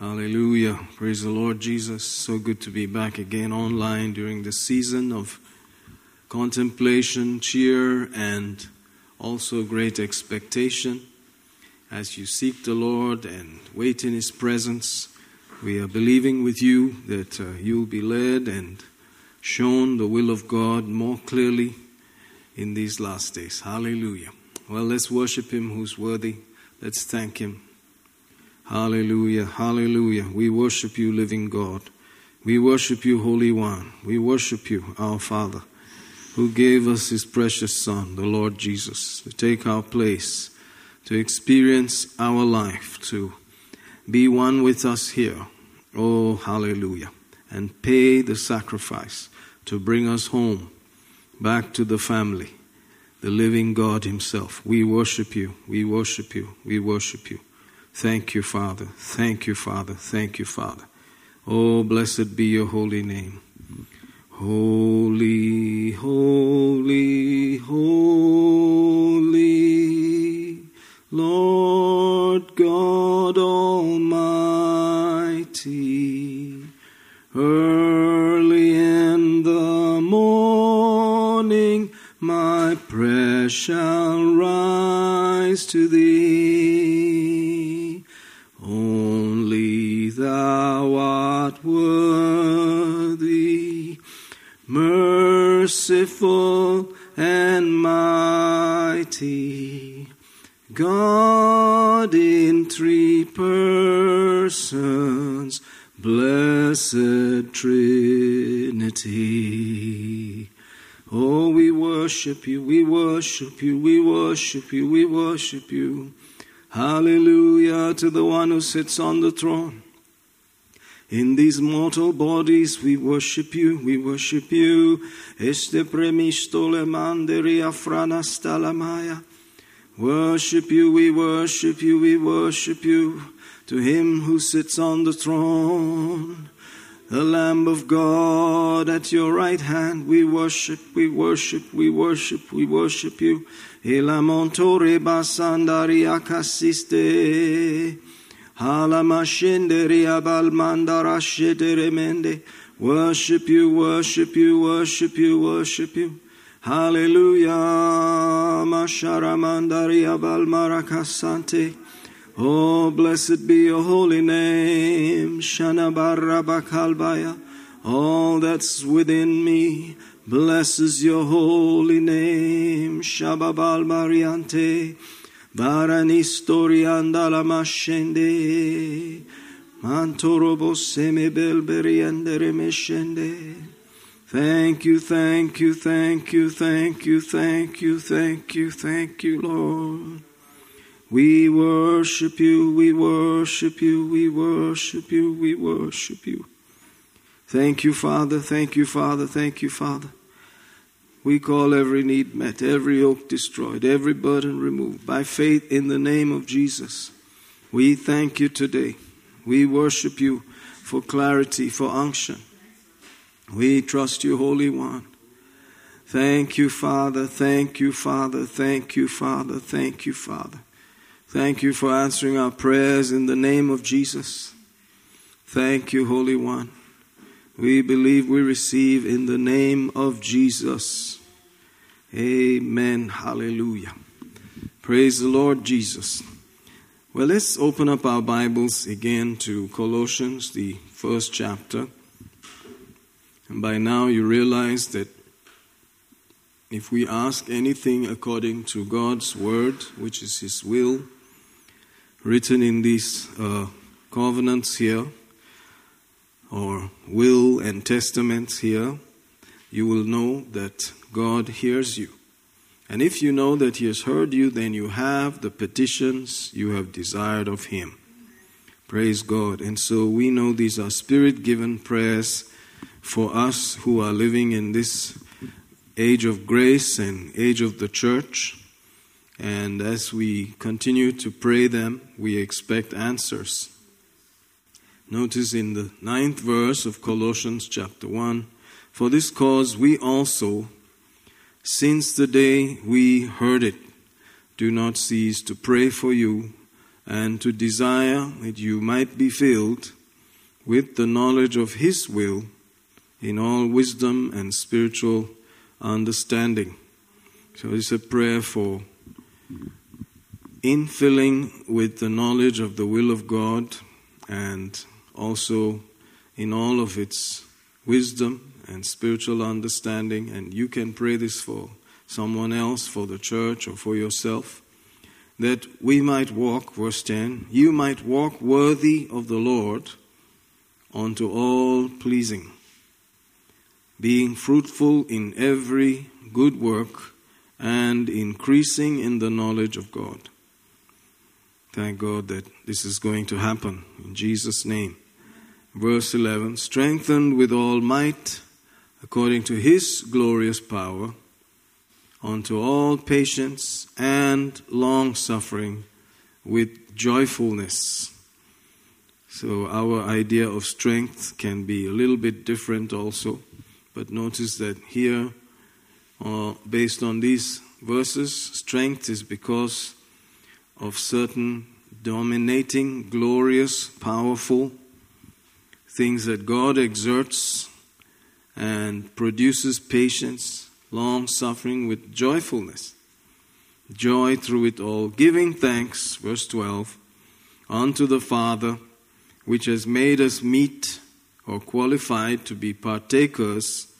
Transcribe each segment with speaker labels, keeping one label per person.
Speaker 1: Hallelujah. Praise the Lord Jesus. So good to be back again online during this season of contemplation, cheer, and also great expectation. As you seek the Lord and wait in His presence, we are believing with you that uh, you'll be led and shown the will of God more clearly in these last days. Hallelujah. Well, let's worship Him who's worthy. Let's thank Him. Hallelujah, hallelujah. We worship you, living God. We worship you, Holy One. We worship you, our Father, who gave us his precious Son, the Lord Jesus, to take our place, to experience our life, to be one with us here. Oh, hallelujah. And pay the sacrifice to bring us home, back to the family, the living God Himself. We worship you, we worship you, we worship you. Thank you, Father. Thank you, Father. Thank you, Father. Oh, blessed be your holy name. Holy, holy, holy, Lord God Almighty, early in the morning my prayer shall rise to thee. merciful and mighty. God in three persons, blessed Trinity. Oh, we worship you, we worship you, we worship you, we worship you. Hallelujah to the one who sits on the throne. In these mortal bodies we worship you, we worship you. Este premistole manderia franastalamaya. Worship you, we worship you, we worship you. To him who sits on the throne, the Lamb of God at your right hand, we worship, we worship, we worship, we worship you. Elamontore basandaria casiste. Worship you, worship you, worship you, worship you. Hallelujah. Masharamandaria balmarakasante. Oh, blessed be your holy name. Shanabarabakalbaya. All that's within me blesses your holy name. shababalmariante. Mariante. Varanistori andala mascende, mantorobo belberi andere mescende. Thank you, thank you, thank you, thank you, thank you, thank you, thank you, Lord. We worship you, we worship you, we worship you, we worship you. Thank you, Father, thank you, Father, thank you, Father. We call every need met, every yoke destroyed, every burden removed by faith in the name of Jesus. We thank you today. We worship you for clarity, for unction. We trust you, Holy One. Thank you, Father. Thank you, Father. Thank you, Father. Thank you, Father. Thank you for answering our prayers in the name of Jesus. Thank you, Holy One. We believe we receive in the name of Jesus. Amen. Hallelujah. Praise the Lord Jesus. Well, let's open up our Bibles again to Colossians, the first chapter. And by now you realize that if we ask anything according to God's word, which is His will, written in these uh, covenants here, or will and testaments here, you will know that God hears you. And if you know that He has heard you, then you have the petitions you have desired of Him. Praise God. And so we know these are spirit given prayers for us who are living in this age of grace and age of the church. And as we continue to pray them, we expect answers. Notice in the ninth verse of Colossians chapter 1 For this cause we also, since the day we heard it, do not cease to pray for you and to desire that you might be filled with the knowledge of His will in all wisdom and spiritual understanding. So it's a prayer for infilling with the knowledge of the will of God and also in all of its wisdom and spiritual understanding. And you can pray this for someone else, for the church, or for yourself. That we might walk, verse 10, you might walk worthy of the Lord unto all pleasing, being fruitful in every good work and increasing in the knowledge of God. Thank God that this is going to happen in Jesus' name verse 11 strengthened with all might according to his glorious power unto all patience and long suffering with joyfulness so our idea of strength can be a little bit different also but notice that here uh, based on these verses strength is because of certain dominating glorious powerful things that God exerts and produces patience, long suffering with joyfulness. Joy through it all, giving thanks, verse 12, unto the Father, which has made us meet or qualified to be partakers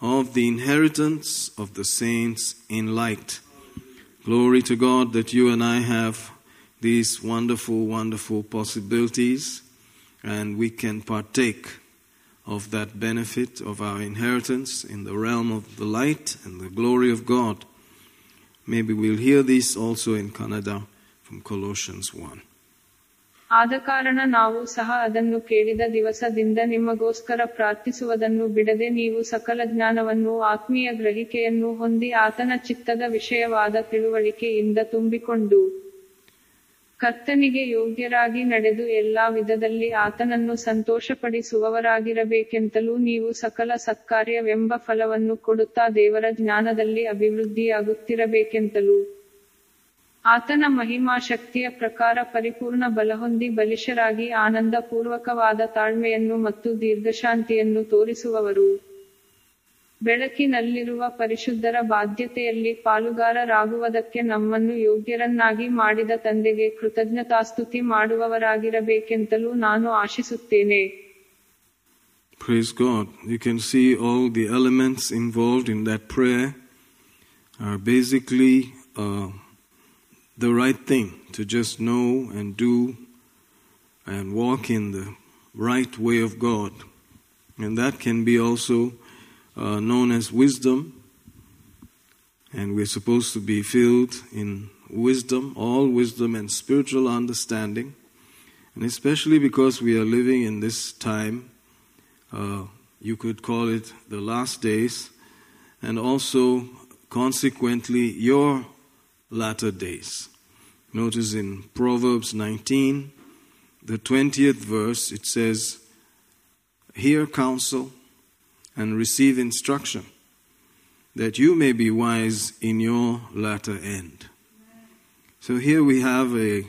Speaker 1: of the inheritance of the saints in light. Glory to God that you and I have these wonderful, wonderful possibilities and we can partake of that benefit of our inheritance in the realm of the light and the glory of God. Maybe we'll hear this also in Kannada from Colossians 1. ಆದ ಕಾರಣ ನಾವು ಸಹ ಅದನ್ನು ಕೇಳಿದ ದಿವಸದಿಂದ ನಿಮಗೋಸ್ಕರ ಪ್ರಾರ್ಥಿಸುವುದನ್ನು ಬಿಡದೆ ನೀವು ಸಕಲ
Speaker 2: ಜ್ಞಾನವನ್ನು ಆತ್ಮೀಯ ಗ್ರಹಿಕೆಯನ್ನು ಹೊಂದಿ ಆತನ ಚಿತ್ತದ ವಿಷಯವಾದ ತಿಳುವಳಿಕೆಯಿಂದ ತುಂಬಿಕೊಂಡು ಕರ್ತನಿಗೆ ಯೋಗ್ಯರಾಗಿ ನಡೆದು ಎಲ್ಲಾ ವಿಧದಲ್ಲಿ ಆತನನ್ನು ಸಂತೋಷಪಡಿಸುವವರಾಗಿರಬೇಕೆಂತಲೂ ನೀವು ಸಕಲ ಸತ್ಕಾರ್ಯವೆಂಬ ಫಲವನ್ನು ಕೊಡುತ್ತಾ ದೇವರ ಜ್ಞಾನದಲ್ಲಿ ಅಭಿವೃದ್ಧಿಯಾಗುತ್ತಿರಬೇಕೆಂತಲೂ ಆತನ ಮಹಿಮಾ ಶಕ್ತಿಯ ಪ್ರಕಾರ ಪರಿಪೂರ್ಣ ಬಲಹೊಂದಿ ಬಲಿಷ್ಠರಾಗಿ ಆನಂದಪೂರ್ವಕವಾದ ತಾಳ್ಮೆಯನ್ನು ಮತ್ತು ದೀರ್ಘಶಾಂತಿಯನ್ನು ತೋರಿಸುವವರು ಬೆಳಕಿನಲ್ಲಿರುವ ಪರಿಶುದ್ಧರ ಬಾಧ್ಯತೆಯಲ್ಲಿ ಪಾಲುಗಾರರಾಗುವದಕ್ಕೆ ನಮ್ಮನ್ನು ಯೋಗ್ಯರನ್ನಾಗಿ
Speaker 1: ಮಾಡಿದ ತಂದೆಗೆ ಕೃತಜ್ಞತಾಸ್ತುತಿ ಮಾಡುವವರಾಗಿರಬೇಕೆಂತಲೂ ನಾನು ಆಶಿಸುತ್ತೇನೆ Praise God. You can see all the elements involved in that prayer are basically uh, the right thing to just know and do and walk in the right way of God. And that can be also uh, known as wisdom. And we're supposed to be filled in wisdom, all wisdom and spiritual understanding. And especially because we are living in this time, uh, you could call it the last days, and also consequently your latter days. Notice in Proverbs 19, the 20th verse, it says, Hear counsel and receive instruction, that you may be wise in your latter end. So here we have a,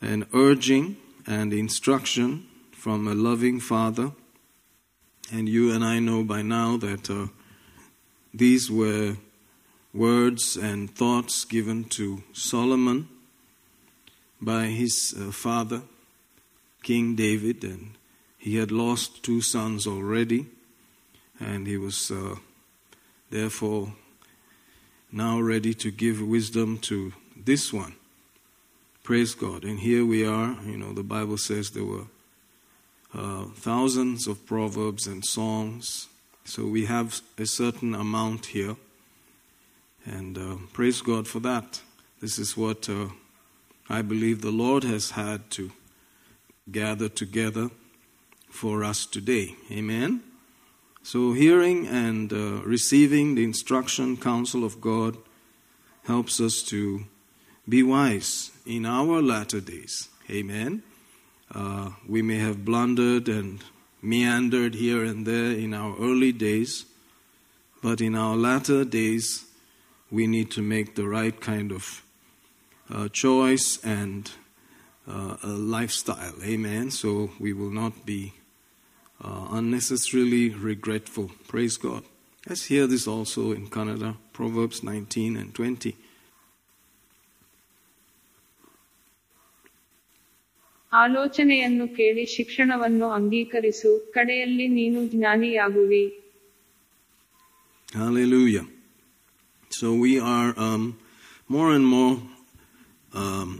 Speaker 1: an urging and instruction from a loving father. And you and I know by now that uh, these were words and thoughts given to Solomon by his uh, father, King David, and he had lost two sons already and he was uh, therefore now ready to give wisdom to this one. Praise God. And here we are, you know, the Bible says there were uh, thousands of proverbs and songs. So we have a certain amount here. And uh, praise God for that. This is what uh, I believe the Lord has had to gather together for us today. Amen. So, hearing and uh, receiving the instruction, counsel of God helps us to be wise in our latter days. Amen. Uh, we may have blundered and meandered here and there in our early days, but in our latter days, we need to make the right kind of uh, choice and uh, lifestyle. Amen. So, we will not be uh, unnecessarily regretful. Praise God. Let's hear this also in Kannada, Proverbs 19 and 20. ಆಲೋಚನೆಯನ್ನು ಕೇಳಿ ಶಿಕ್ಷಣವನ್ನು ಅಂಗೀಕರಿಸು ಕಡೆಯಲ್ಲಿ ನೀನು ಜ್ಞಾನಿಯಾಗುವಿ Hallelujah. So we are um, more and more um,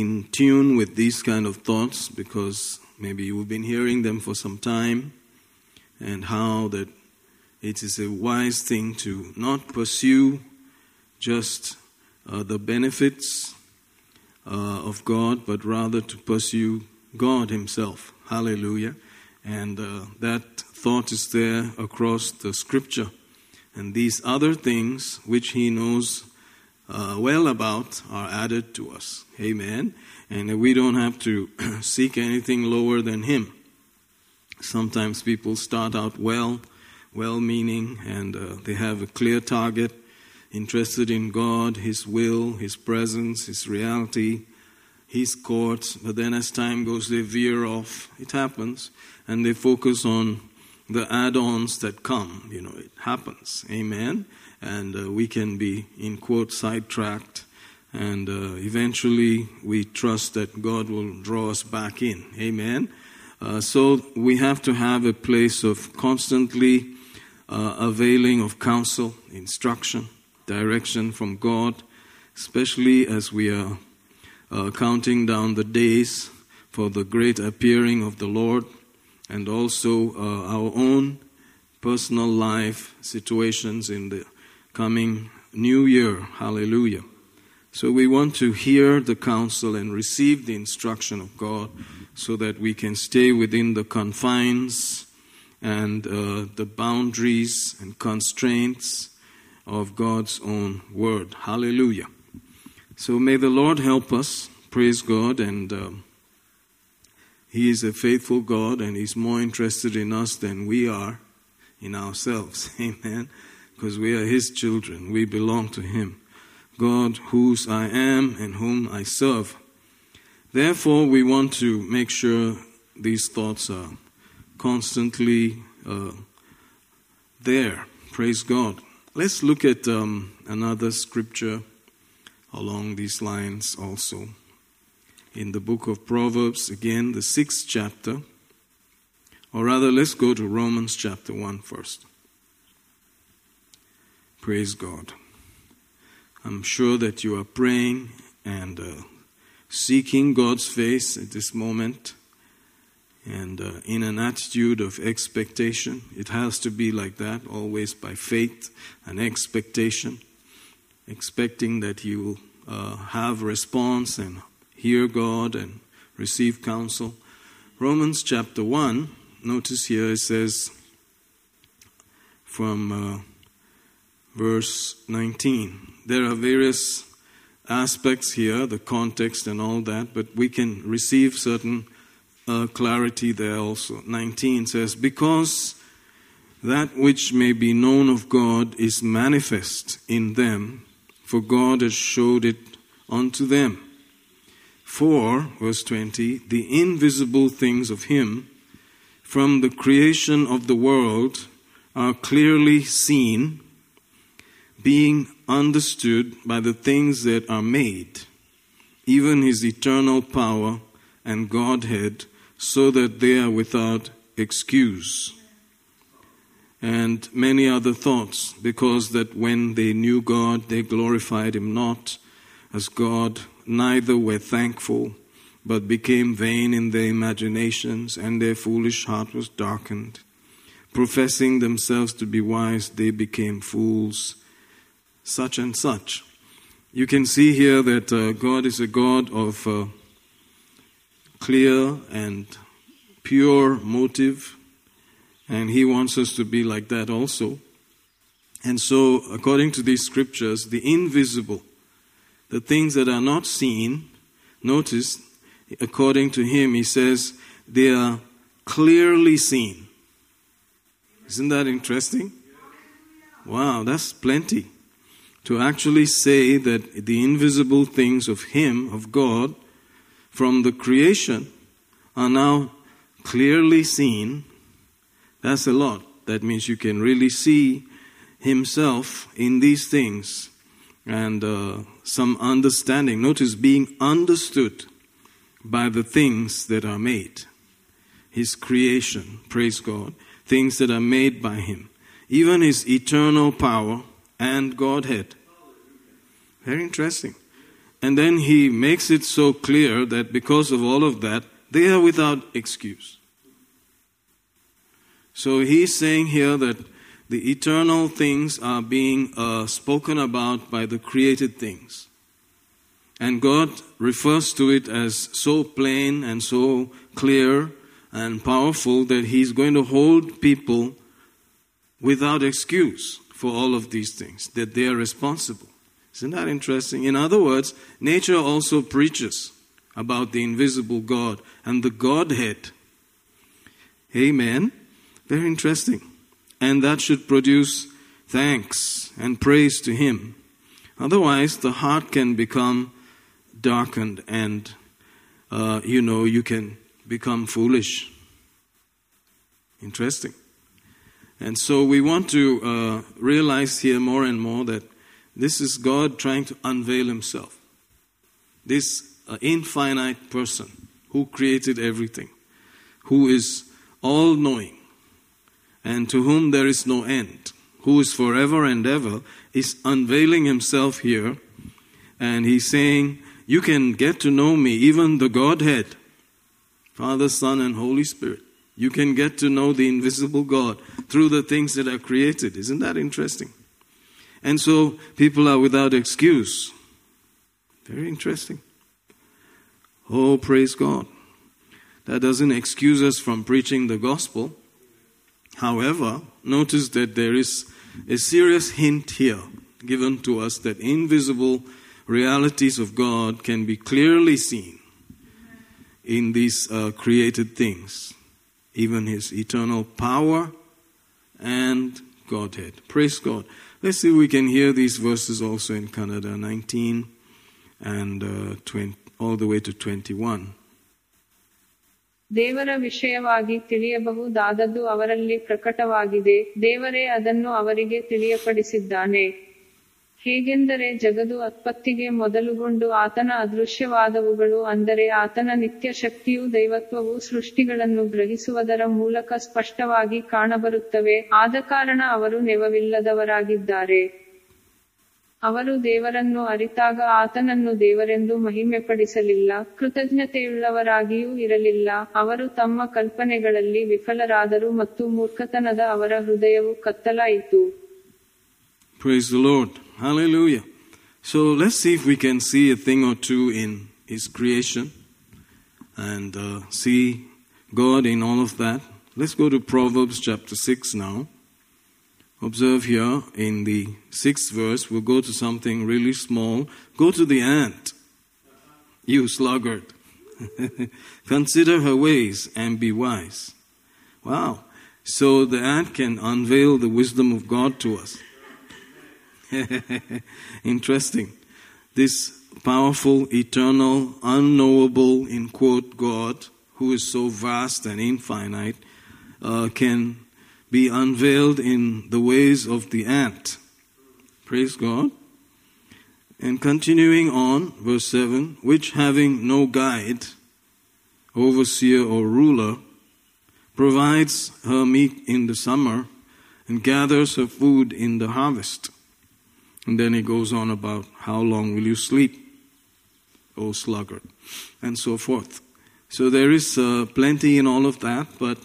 Speaker 1: in tune with these kind of thoughts because Maybe you've been hearing them for some time and how that it is a wise thing to not pursue just uh, the benefits uh, of God, but rather to pursue God Himself. Hallelujah. And uh, that thought is there across the scripture. And these other things which He knows uh, well about are added to us. Amen and we don't have to seek anything lower than Him. Sometimes people start out well, well meaning, and uh, they have a clear target, interested in God, His will, His presence, His reality, His courts, but then as time goes, they veer off. It happens, and they focus on the add ons that come. You know, it happens. Amen. And uh, we can be, in quote, sidetracked and uh, eventually, we trust that God will draw us back in. Amen. Uh, so we have to have a place of constantly uh, availing of counsel, instruction, direction from God, especially as we are uh, counting down the days for the great appearing of the Lord and also uh, our own personal life situations in the coming new year. Hallelujah. So we want to hear the counsel and receive the instruction of God so that we can stay within the confines and uh, the boundaries and constraints of God's own word. Hallelujah. So may the Lord help us. Praise God. And um, He is a faithful God and He's more interested in us than we are in ourselves. Amen. Because we are His children, we belong to Him. God, whose I am and whom I serve. Therefore, we want to make sure these thoughts are constantly uh, there. Praise God. Let's look at um, another scripture along these lines also. In the book of Proverbs, again, the sixth chapter. Or rather, let's go to Romans chapter 1 first. Praise God. I'm sure that you are praying and uh, seeking God's face at this moment and uh, in an attitude of expectation. It has to be like that, always by faith and expectation, expecting that you will uh, have response and hear God and receive counsel. Romans chapter 1, notice here it says from uh, verse 19. There are various aspects here, the context and all that, but we can receive certain uh, clarity there also. 19 says, Because that which may be known of God is manifest in them, for God has showed it unto them. For, verse 20, the invisible things of Him from the creation of the world are clearly seen being understood by the things that are made, even his eternal power and Godhead, so that they are without excuse. And many other thoughts, because that when they knew God, they glorified him not as God, neither were thankful, but became vain in their imaginations, and their foolish heart was darkened. Professing themselves to be wise, they became fools such and such. You can see here that uh, God is a God of uh, clear and pure motive, and He wants us to be like that also. And so, according to these scriptures, the invisible, the things that are not seen, notice, according to Him, He says, they are clearly seen. Isn't that interesting? Wow, that's plenty to actually say that the invisible things of Him, of God, from the creation are now clearly seen, that's a lot. That means you can really see Himself in these things and uh, some understanding. Notice being understood by the things that are made, His creation, praise God, things that are made by Him. Even His eternal power and Godhead. Very interesting. And then he makes it so clear that because of all of that, they are without excuse. So he's saying here that the eternal things are being uh, spoken about by the created things. And God refers to it as so plain and so clear and powerful that he's going to hold people without excuse for all of these things, that they are responsible. Isn't that interesting? In other words, nature also preaches about the invisible God and the Godhead. Amen. Very interesting. And that should produce thanks and praise to Him. Otherwise, the heart can become darkened and, uh, you know, you can become foolish. Interesting. And so we want to uh, realize here more and more that this is God trying to unveil himself. This uh, infinite person who created everything, who is all knowing, and to whom there is no end, who is forever and ever, is unveiling himself here. And he's saying, You can get to know me, even the Godhead, Father, Son, and Holy Spirit. You can get to know the invisible God through the things that are created. Isn't that interesting? And so people are without excuse. Very interesting. Oh, praise God. That doesn't excuse us from preaching the gospel. However, notice that there is a serious hint here given to us that invisible realities of God can be clearly seen in these uh, created things even his eternal power and Godhead. Praise God. Let's see if we can hear these verses also in Kannada 19 and uh, 20, all the way to 21.
Speaker 2: ದೇವರ ವಿಷಯವಾಗಿ ತಿಳಿಯಬಹುದಾದದ್ದು ಅವರಲ್ಲಿ ಪ್ರಕಟವಾಗಿದೆ ದೇವರೇ ಅದನ್ನು ಅವರಿಗೆ ತಿಳಿಯಪಡಿಸಿದ್ದಾನೆ ಹೇಗೆಂದರೆ ಜಗದು ಅತ್ಪತ್ತಿಗೆ ಮೊದಲುಗೊಂಡು ಆತನ ಅದೃಶ್ಯವಾದವುಗಳು ಅಂದರೆ ಆತನ ನಿತ್ಯ ಶಕ್ತಿಯು ದೈವತ್ವವು ಸೃಷ್ಟಿಗಳನ್ನು ಗ್ರಹಿಸುವುದರ ಮೂಲಕ ಸ್ಪಷ್ಟವಾಗಿ ಕಾಣಬರುತ್ತವೆ ಆದ ಕಾರಣ ಅವರು ನೆವವಿಲ್ಲದವರಾಗಿದ್ದಾರೆ ಅವರು ದೇವರನ್ನು ಅರಿತಾಗ ಆತನನ್ನು ದೇವರೆಂದು ಮಹಿಮೆಪಡಿಸಲಿಲ್ಲ ಕೃತಜ್ಞತೆಯುಳ್ಳವರಾಗಿಯೂ ಇರಲಿಲ್ಲ ಅವರು ತಮ್ಮ ಕಲ್ಪನೆಗಳಲ್ಲಿ ವಿಫಲರಾದರು ಮತ್ತು ಮೂರ್ಖತನದ ಅವರ ಹೃದಯವು ಕತ್ತಲಾಯಿತು
Speaker 1: Hallelujah. So let's see if we can see a thing or two in His creation and uh, see God in all of that. Let's go to Proverbs chapter 6 now. Observe here in the sixth verse, we'll go to something really small. Go to the ant, you sluggard. Consider her ways and be wise. Wow. So the ant can unveil the wisdom of God to us. Interesting. This powerful, eternal, unknowable, in quote, God, who is so vast and infinite, uh, can be unveiled in the ways of the ant. Praise God. And continuing on, verse 7 which having no guide, overseer, or ruler, provides her meat in the summer and gathers her food in the harvest. And then he goes on about how long will you sleep, O sluggard, and so forth. So there is uh, plenty in all of that, but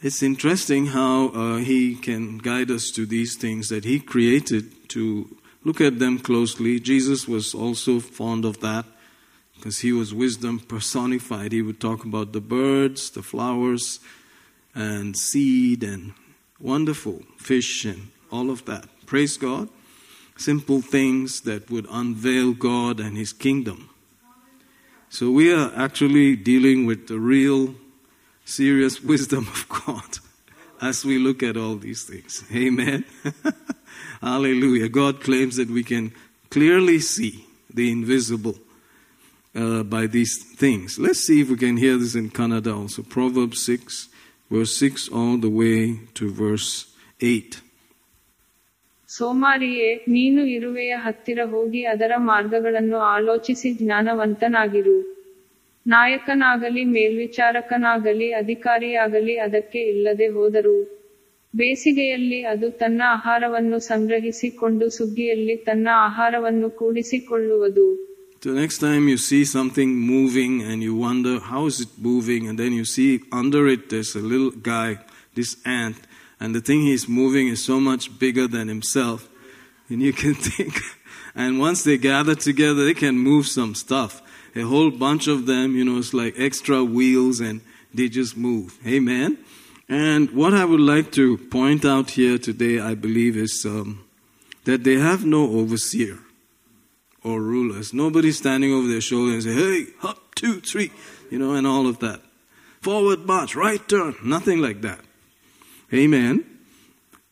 Speaker 1: it's interesting how uh, he can guide us to these things that he created to look at them closely. Jesus was also fond of that because he was wisdom personified. He would talk about the birds, the flowers, and seed, and wonderful fish, and all of that. Praise God simple things that would unveil God and His kingdom. So we are actually dealing with the real, serious wisdom of God as we look at all these things. Amen. Hallelujah. God claims that we can clearly see the invisible uh, by these things. Let's see if we can hear this in Kannada also. Proverbs 6, verse 6, all the way to verse 8.
Speaker 2: ಸೋಮಾರಿಯೇ ನೀನು ಇರುವೆಯ ಹತ್ತಿರ ಹೋಗಿ ಅದರ ಮಾರ್ಗಗಳನ್ನು ಆಲೋಚಿಸಿ ಜ್ಞಾನವಂತನಾಗಿರು ನಾಯಕನಾಗಲಿ ಮೇಲ್ವಿಚಾರಕನಾಗಲಿ ಅಧಿಕಾರಿಯಾಗಲಿ ಅದಕ್ಕೆ ಇಲ್ಲದೆ ಹೋದರು ಬೇಸಿಗೆಯಲ್ಲಿ ಅದು ತನ್ನ ಆಹಾರವನ್ನು ಸಂಗ್ರಹಿಸಿಕೊಂಡು ಸುಗ್ಗಿಯಲ್ಲಿ ತನ್ನ ಆಹಾರವನ್ನು ಕೂಡಿಸಿಕೊಳ್ಳುವುದು
Speaker 1: So next time you see something moving and you wonder how is it moving and then you see under it there's a little guy, this ant, and the thing he's moving is so much bigger than himself. And you can think, and once they gather together, they can move some stuff. A whole bunch of them, you know, it's like extra wheels and they just move. Amen. And what I would like to point out here today, I believe, is um, that they have no overseer or rulers. Nobody standing over their shoulder and say, hey, hop two, three, you know, and all of that. Forward march, right turn, nothing like that. Amen.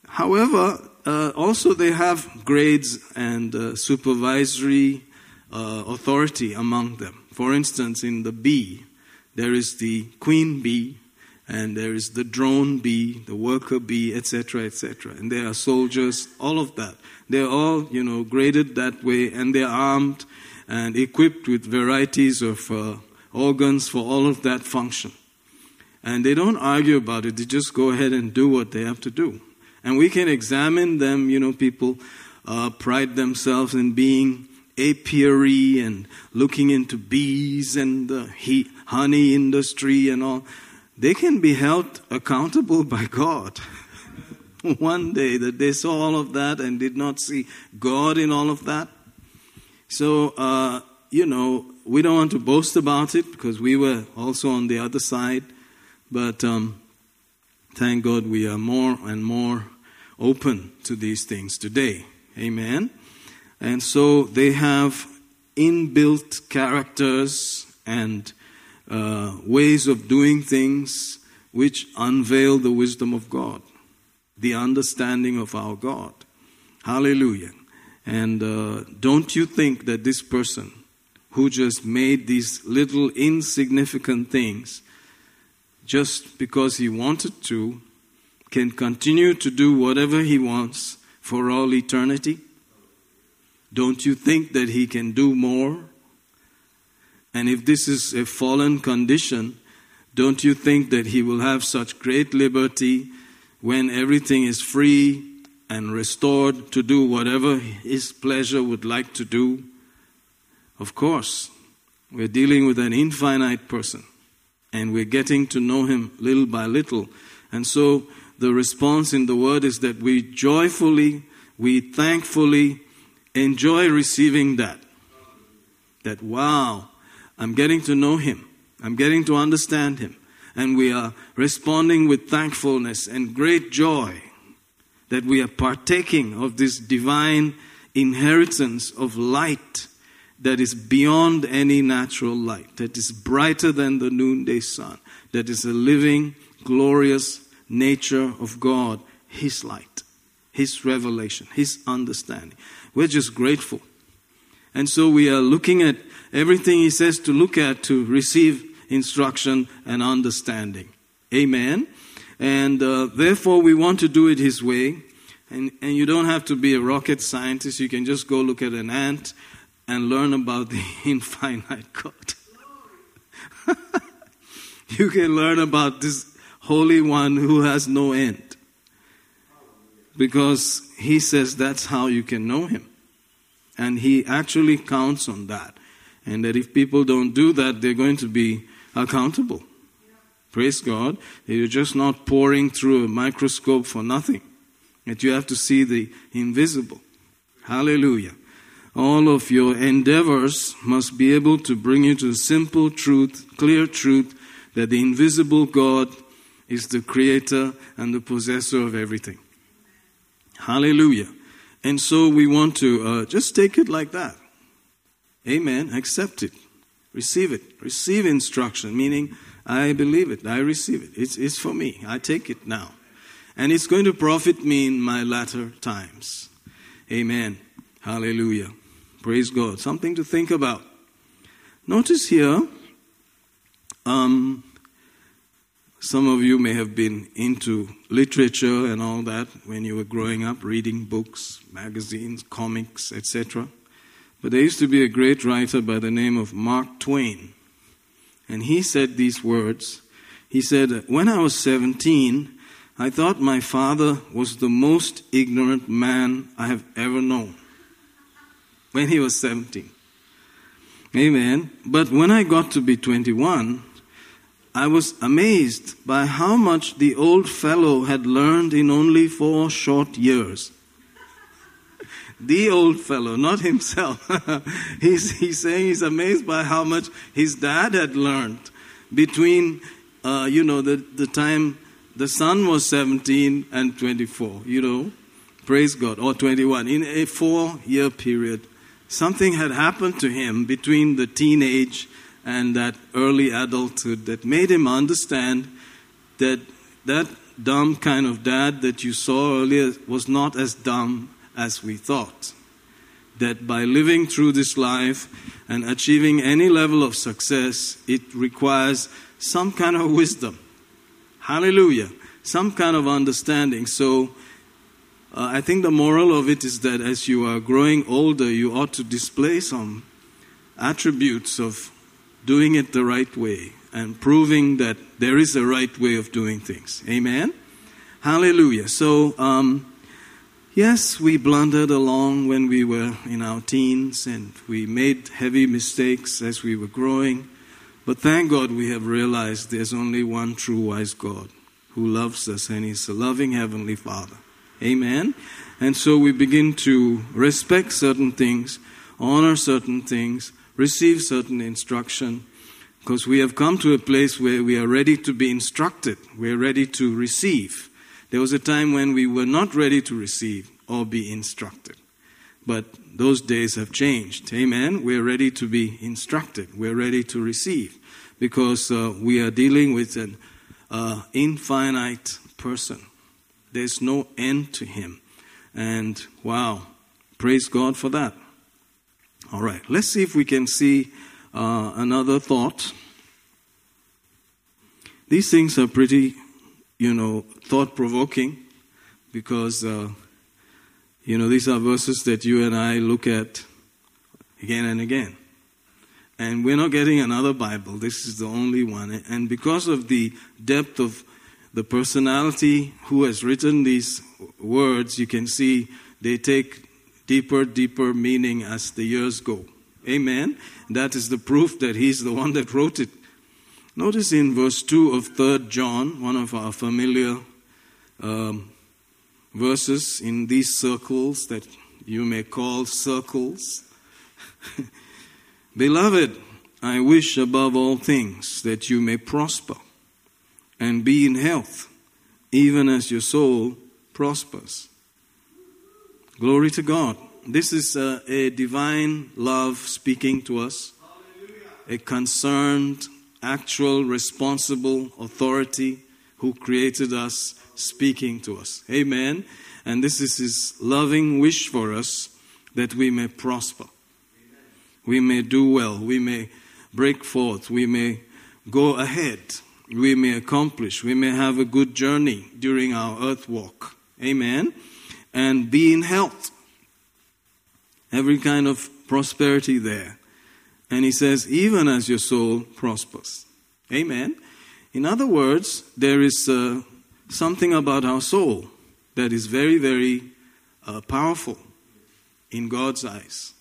Speaker 1: However, uh, also they have grades and uh, supervisory uh, authority among them. For instance, in the bee, there is the queen bee, and there is the drone bee, the worker bee, etc., etc. And there are soldiers, all of that. They're all, you know, graded that way, and they're armed and equipped with varieties of uh, organs for all of that function. And they don't argue about it, they just go ahead and do what they have to do. And we can examine them, you know, people uh, pride themselves in being apiary and looking into bees and the honey industry and all. They can be held accountable by God. One day that they saw all of that and did not see God in all of that. So, uh, you know, we don't want to boast about it because we were also on the other side. But um, thank God we are more and more open to these things today. Amen. And so they have inbuilt characters and uh, ways of doing things which unveil the wisdom of God, the understanding of our God. Hallelujah. And uh, don't you think that this person who just made these little insignificant things just because he wanted to, can continue to do whatever he wants for all eternity? Don't you think that he can do more? And if this is a fallen condition, don't you think that he will have such great liberty when everything is free and restored to do whatever his pleasure would like to do? Of course, we're dealing with an infinite person and we're getting to know Him little by little. And so the response in the Word is that we joyfully, we thankfully enjoy receiving that. That, wow, I'm getting to know Him, I'm getting to understand Him. And we are responding with thankfulness and great joy that we are partaking of this divine inheritance of light that is beyond any natural light, that is brighter than the noonday sun, that is a living, glorious nature of God, His light, His revelation, His understanding. We're just grateful. And so we are looking at everything He says to look at to receive instruction and understanding. Amen. And uh, therefore, we want to do it His way. And, and you don't have to be a rocket scientist. You can just go look at an ant and learn about the infinite God. you can learn about this Holy One who has no end. Because he says that's how you can know him. And he actually counts on that. And that if people don't do that, they're going to be accountable. Praise God. You're just not poring through a microscope for nothing. That you have to see the invisible. Hallelujah. All of your endeavors must be able to bring you to the simple truth, clear truth, that the invisible God is the creator and the possessor of everything. Hallelujah. And so we want to uh, just take it like that. Amen. Accept it. Receive it. Receive instruction, meaning, I believe it. I receive it. It's, it's for me. I take it now. And it's going to profit me in my latter times. Amen. Hallelujah. Praise God. Something to think about. Notice here, um, some of you may have been into literature and all that when you were growing up, reading books, magazines, comics, etc. But there used to be a great writer by the name of Mark Twain. And he said these words. He said, When I was 17, I thought my father was the most ignorant man I have ever known when he was 17. Amen. But when I got to be 21, I was amazed by how much the old fellow had learned in only four short years. the old fellow, not himself. he's, he's saying he's amazed by how much his dad had learned between, uh, you know, the, the time the son was 17 and 24, you know. Praise God. Or 21. In a four year period, Something had happened to him between the teenage and that early adulthood that made him understand that that dumb kind of dad that you saw earlier was not as dumb as we thought. That by living through this life and achieving any level of success, it requires some kind of wisdom. Hallelujah. Some kind of understanding. So uh, I think the moral of it is that as you are growing older, you ought to display some attributes of doing it the right way and proving that there is a right way of doing things. Amen? Hallelujah. So, um, yes, we blundered along when we were in our teens and we made heavy mistakes as we were growing. But thank God we have realized there's only one true wise God who loves us and He's a loving Heavenly Father. Amen. And so we begin to respect certain things, honor certain things, receive certain instruction, because we have come to a place where we are ready to be instructed, we're ready to receive. There was a time when we were not ready to receive or be instructed. But those days have changed. Amen. We're ready to be instructed. We're ready to receive because uh, we are dealing with an uh, infinite person there's no end to him. And wow, praise God for that. All right, let's see if we can see uh, another thought. These things are pretty, you know, thought provoking because, uh, you know, these are verses that you and I look at again and again. And we're not getting another Bible. This is the only one. And because of the depth of the personality who has written these words, you can see they take deeper, deeper meaning as the years go. Amen. That is the proof that he's the one that wrote it. Notice in verse 2 of 3 John, one of our familiar um, verses in these circles that you may call circles. Beloved, I wish above all things that you may prosper and be in health, even as your soul prospers. Glory to God. This is a, uh, a divine love speaking to us, a concerned, actual, responsible authority who created us speaking to us. Amen. And this is his loving wish for us that we may prosper, we may do well, we may break forth, we may go ahead we may accomplish. We may have a good journey during our earth walk. Amen. And be in health. Every kind of prosperity there. And he says, even as your soul prospers. Amen. In other words, there is uh, something about our soul that is very, very uh, powerful in God's eyes.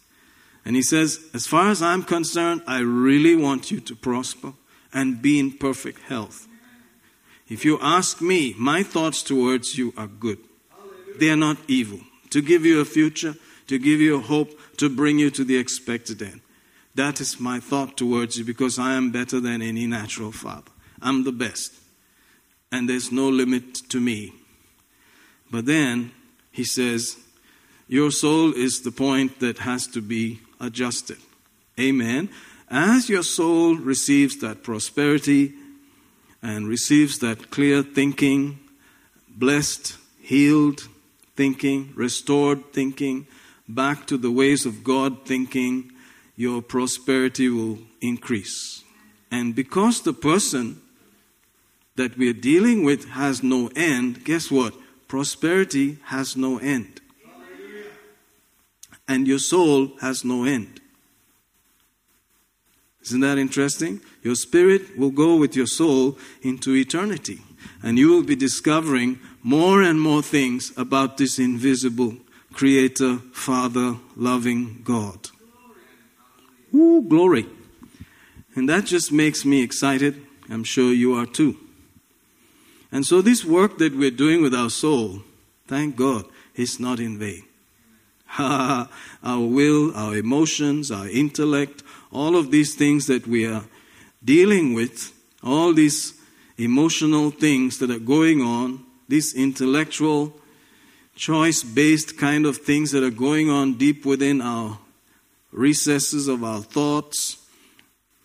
Speaker 1: And he says, As far as I'm concerned, I really want you to prosper and be in perfect health. If you ask me, my thoughts towards you are good. They are not evil. To give you a future, to give you a hope, to bring you to the expected end. That is my thought towards you because I am better than any natural father. I'm the best. And there's no limit to me. But then he says, Your soul is the point that has to be adjusted. Amen. As your soul receives that prosperity and receives that clear thinking, blessed, healed thinking, restored thinking, back to the ways of God thinking, your prosperity will increase. And because the person that we're dealing with has no end, guess what? Prosperity has no end. And your soul has no end. Isn't that interesting? Your spirit will go with your soul into eternity, and you will be discovering more and more things about this invisible creator, father, loving God. Ooh, glory. And that just makes me excited. I'm sure you are too. And so, this work that we're doing with our soul, thank God, is not in vain. our will, our emotions, our intellect, all of these things that we are dealing with, all these emotional things that are going on, these intellectual, choice based kind of things that are going on deep within our recesses of our thoughts,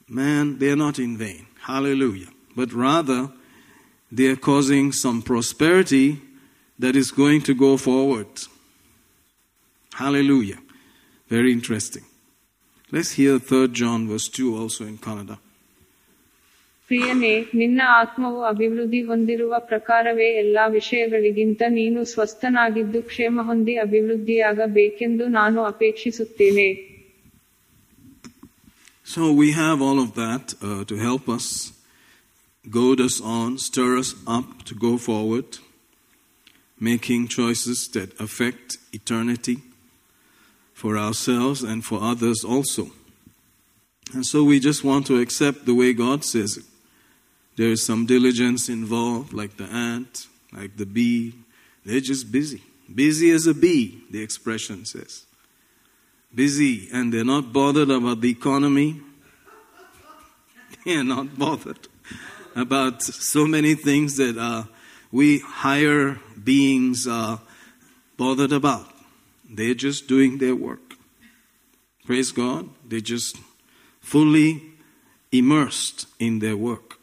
Speaker 1: man, they are not in vain. Hallelujah. But rather, they are causing some prosperity that is going to go forward. Hallelujah. Very interesting. Let's hear 3 John verse 2 also in Kannada. ಪ್ರಿಯನೇ ನಿನ್ನ ಆತ್ಮವು ಅಭಿವೃದ್ಧಿ ಹೊಂದಿರುವ ಪ್ರಕಾರವೇ ಎಲ್ಲಾ ವಿಷಯಗಳಿಗಿಂತ ನೀನು ಸ್ವಸ್ಥನಾಗಿದ್ದು ಕ್ಷೇಮ ಹೊಂದಿ ಅಭಿವೃದ್ಧಿಯಾಗಬೇಕೆಂದು ನಾನು ಅಪೇಕ್ಷಿಸುತ್ತೇನೆ So we have all of that uh, to help us, goad us on, stir us up to go forward, making choices that affect eternity for ourselves and for others also. And so we just want to accept the way God says it. There is some diligence involved, like the ant, like the bee. They're just busy. Busy as a bee, the expression says. Busy, and they're not bothered about the economy. They're not bothered about so many things that uh, we higher beings are bothered about. They're just doing their work. Praise God. They're just fully immersed in their work.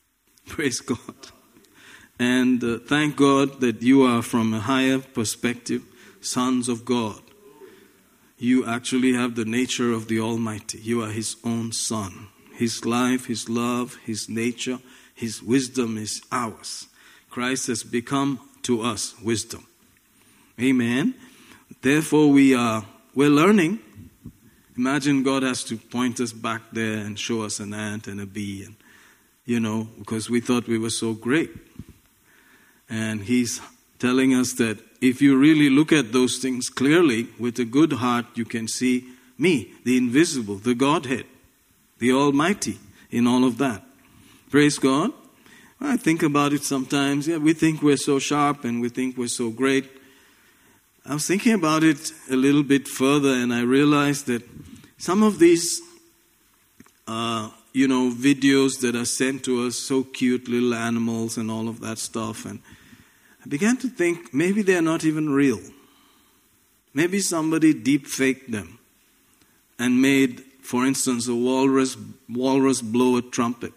Speaker 1: Praise God. And uh, thank God that you are from a higher perspective, sons of God. You actually have the nature of the Almighty. You are His own Son. His life, His love, His nature, His wisdom is ours. Christ has become to us wisdom. Amen. Therefore, we are we're learning. Imagine God has to point us back there and show us an ant and a bee, and you know, because we thought we were so great. And He's telling us that if you really look at those things clearly with a good heart, you can see me, the invisible, the Godhead, the Almighty, in all of that. Praise God. I think about it sometimes. Yeah, we think we're so sharp and we think we're so great I was thinking about it a little bit further, and I realized that some of these, uh, you know, videos that are sent to us, so cute little animals and all of that stuff, and I began to think maybe they're not even real. Maybe somebody deep faked them and made, for instance, a walrus, walrus blow a trumpet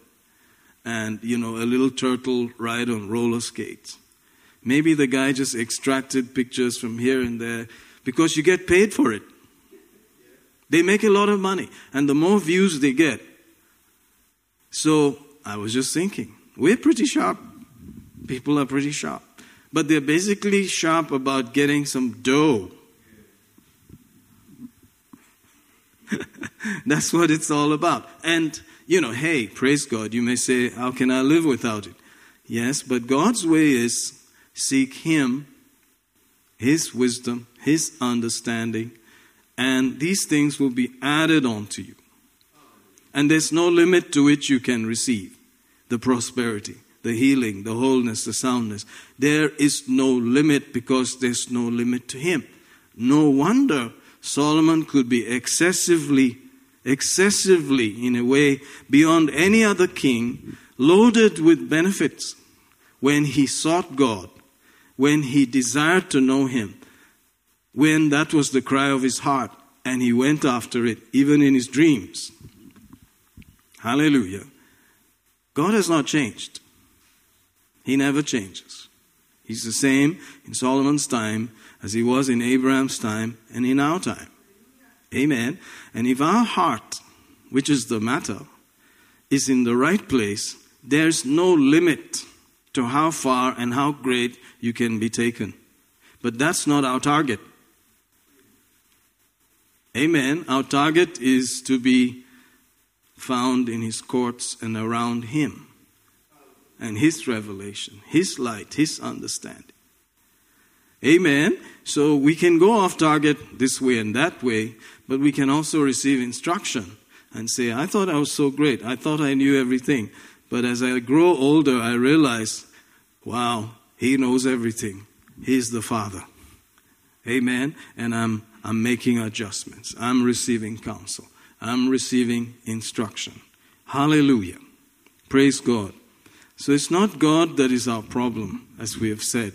Speaker 1: and, you know, a little turtle ride on roller skates. Maybe the guy just extracted pictures from here and there because you get paid for it. They make a lot of money, and the more views they get. So I was just thinking, we're pretty sharp. People are pretty sharp. But they're basically sharp about getting some dough. That's what it's all about. And, you know, hey, praise God. You may say, how can I live without it? Yes, but God's way is seek Him, His wisdom, His understanding, and these things will be added to you. And there's no limit to which you can receive the prosperity, the healing, the wholeness, the soundness. There is no limit because there's no limit to Him. No wonder Solomon could be excessively, excessively, in a way, beyond any other king, loaded with benefits when he sought God when he desired to know him, when that was the cry of his heart, and he went after it, even in his dreams. Hallelujah. God has not changed. He never changes. He's the same in Solomon's time as he was in Abraham's time and in our time. Amen. And if our heart, which is the matter, is in the right place, there's no limit to how far and how great you can be taken. But that's not our target. Amen. Our target is to be found in His courts and around Him and His revelation, His light, His understanding. Amen. So we can go off target this way and that way, but we can also receive instruction and say, I thought I was so great. I thought I knew everything. But as I grow older, I realize Wow, He knows everything. He's the Father. Amen. And I'm, I'm making adjustments. I'm receiving counsel. I'm receiving instruction. Hallelujah. Praise God. So it's not God that is our problem, as we have said.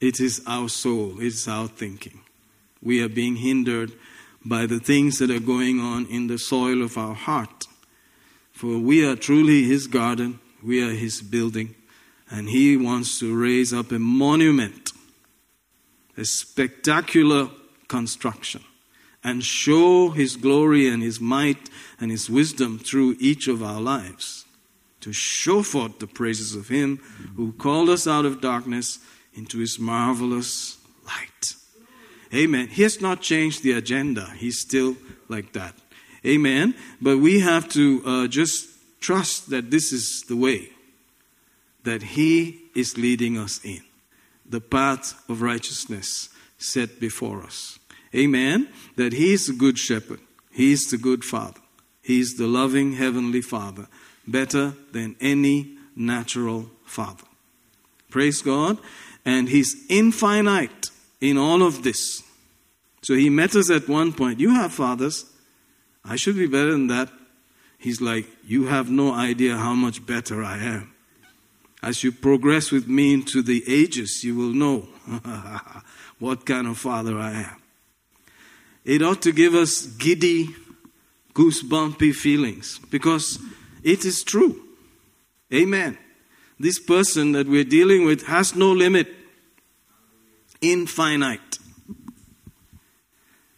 Speaker 1: It is our soul, it's our thinking. We are being hindered by the things that are going on in the soil of our heart. For we are truly His garden, we are His building, and he wants to raise up a monument, a spectacular construction, and show his glory and his might and his wisdom through each of our lives to show forth the praises of him who called us out of darkness into his marvelous light. Amen. He has not changed the agenda, he's still like that. Amen. But we have to uh, just trust that this is the way that He is leading us in the path of righteousness set before us. Amen. That He is the good shepherd, He is the good father, He is the loving heavenly father, better than any natural father. Praise God. And He's infinite in all of this. So He met us at one point. You have fathers. I should be better than that. He's like, You have no idea how much better I am. As you progress with me into the ages, you will know what kind of father I am. It ought to give us giddy, goosebumpy feelings because it is true. Amen. This person that we're dealing with has no limit, infinite.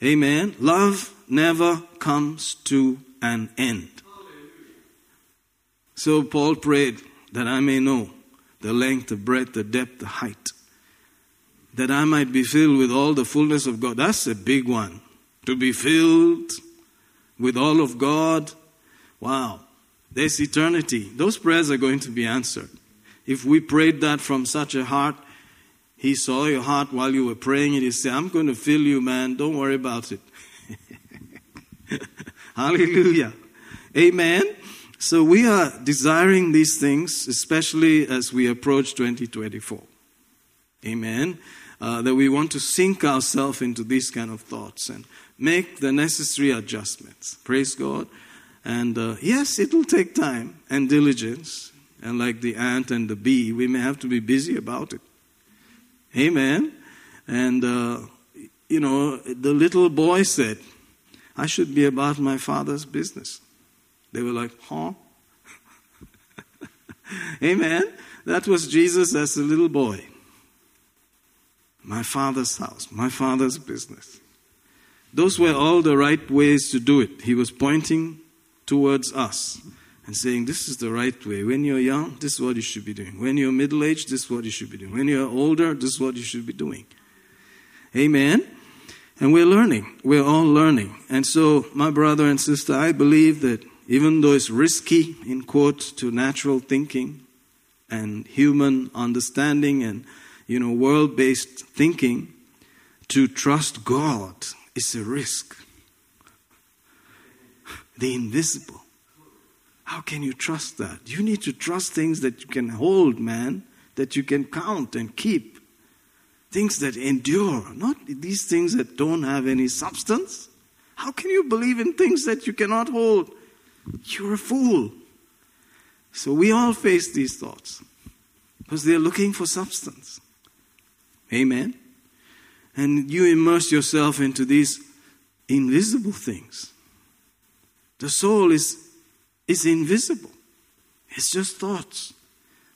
Speaker 1: Amen. Love never comes to an end. So Paul prayed that I may know the length, the breadth, the depth, the height, that I might be filled with all the fullness of God. That's a big one. To be filled with all of God. Wow, there's eternity. Those prayers are going to be answered. If we prayed that from such a heart, He saw your heart while you were praying and He said, I'm going to fill you, man. Don't worry about it. Hallelujah. Amen. So we are desiring these things, especially as we approach 2024. Amen. Uh, that we want to sink ourselves into these kind of thoughts and make the necessary adjustments. Praise God. And uh, yes, it'll take time and diligence. And like the ant and the bee, we may have to be busy about it. Amen. And, uh, you know, the little boy said, I should be about my father's business. They were like, huh? Amen. That was Jesus as a little boy. My father's house, my father's business. Those were all the right ways to do it. He was pointing towards us and saying, This is the right way. When you're young, this is what you should be doing. When you're middle aged, this is what you should be doing. When you're older, this is what you should be doing. Amen. And we're learning. We're all learning. And so, my brother and sister, I believe that even though it's risky, in quote, to natural thinking and human understanding and, you know, world based thinking, to trust God is a risk. The invisible. How can you trust that? You need to trust things that you can hold, man, that you can count and keep, things that endure, not these things that don't have any substance. How can you believe in things that you cannot hold? You're a fool. So we all face these thoughts because they're looking for substance. Amen. And you immerse yourself into these invisible things. The soul is, is invisible, it's just thoughts.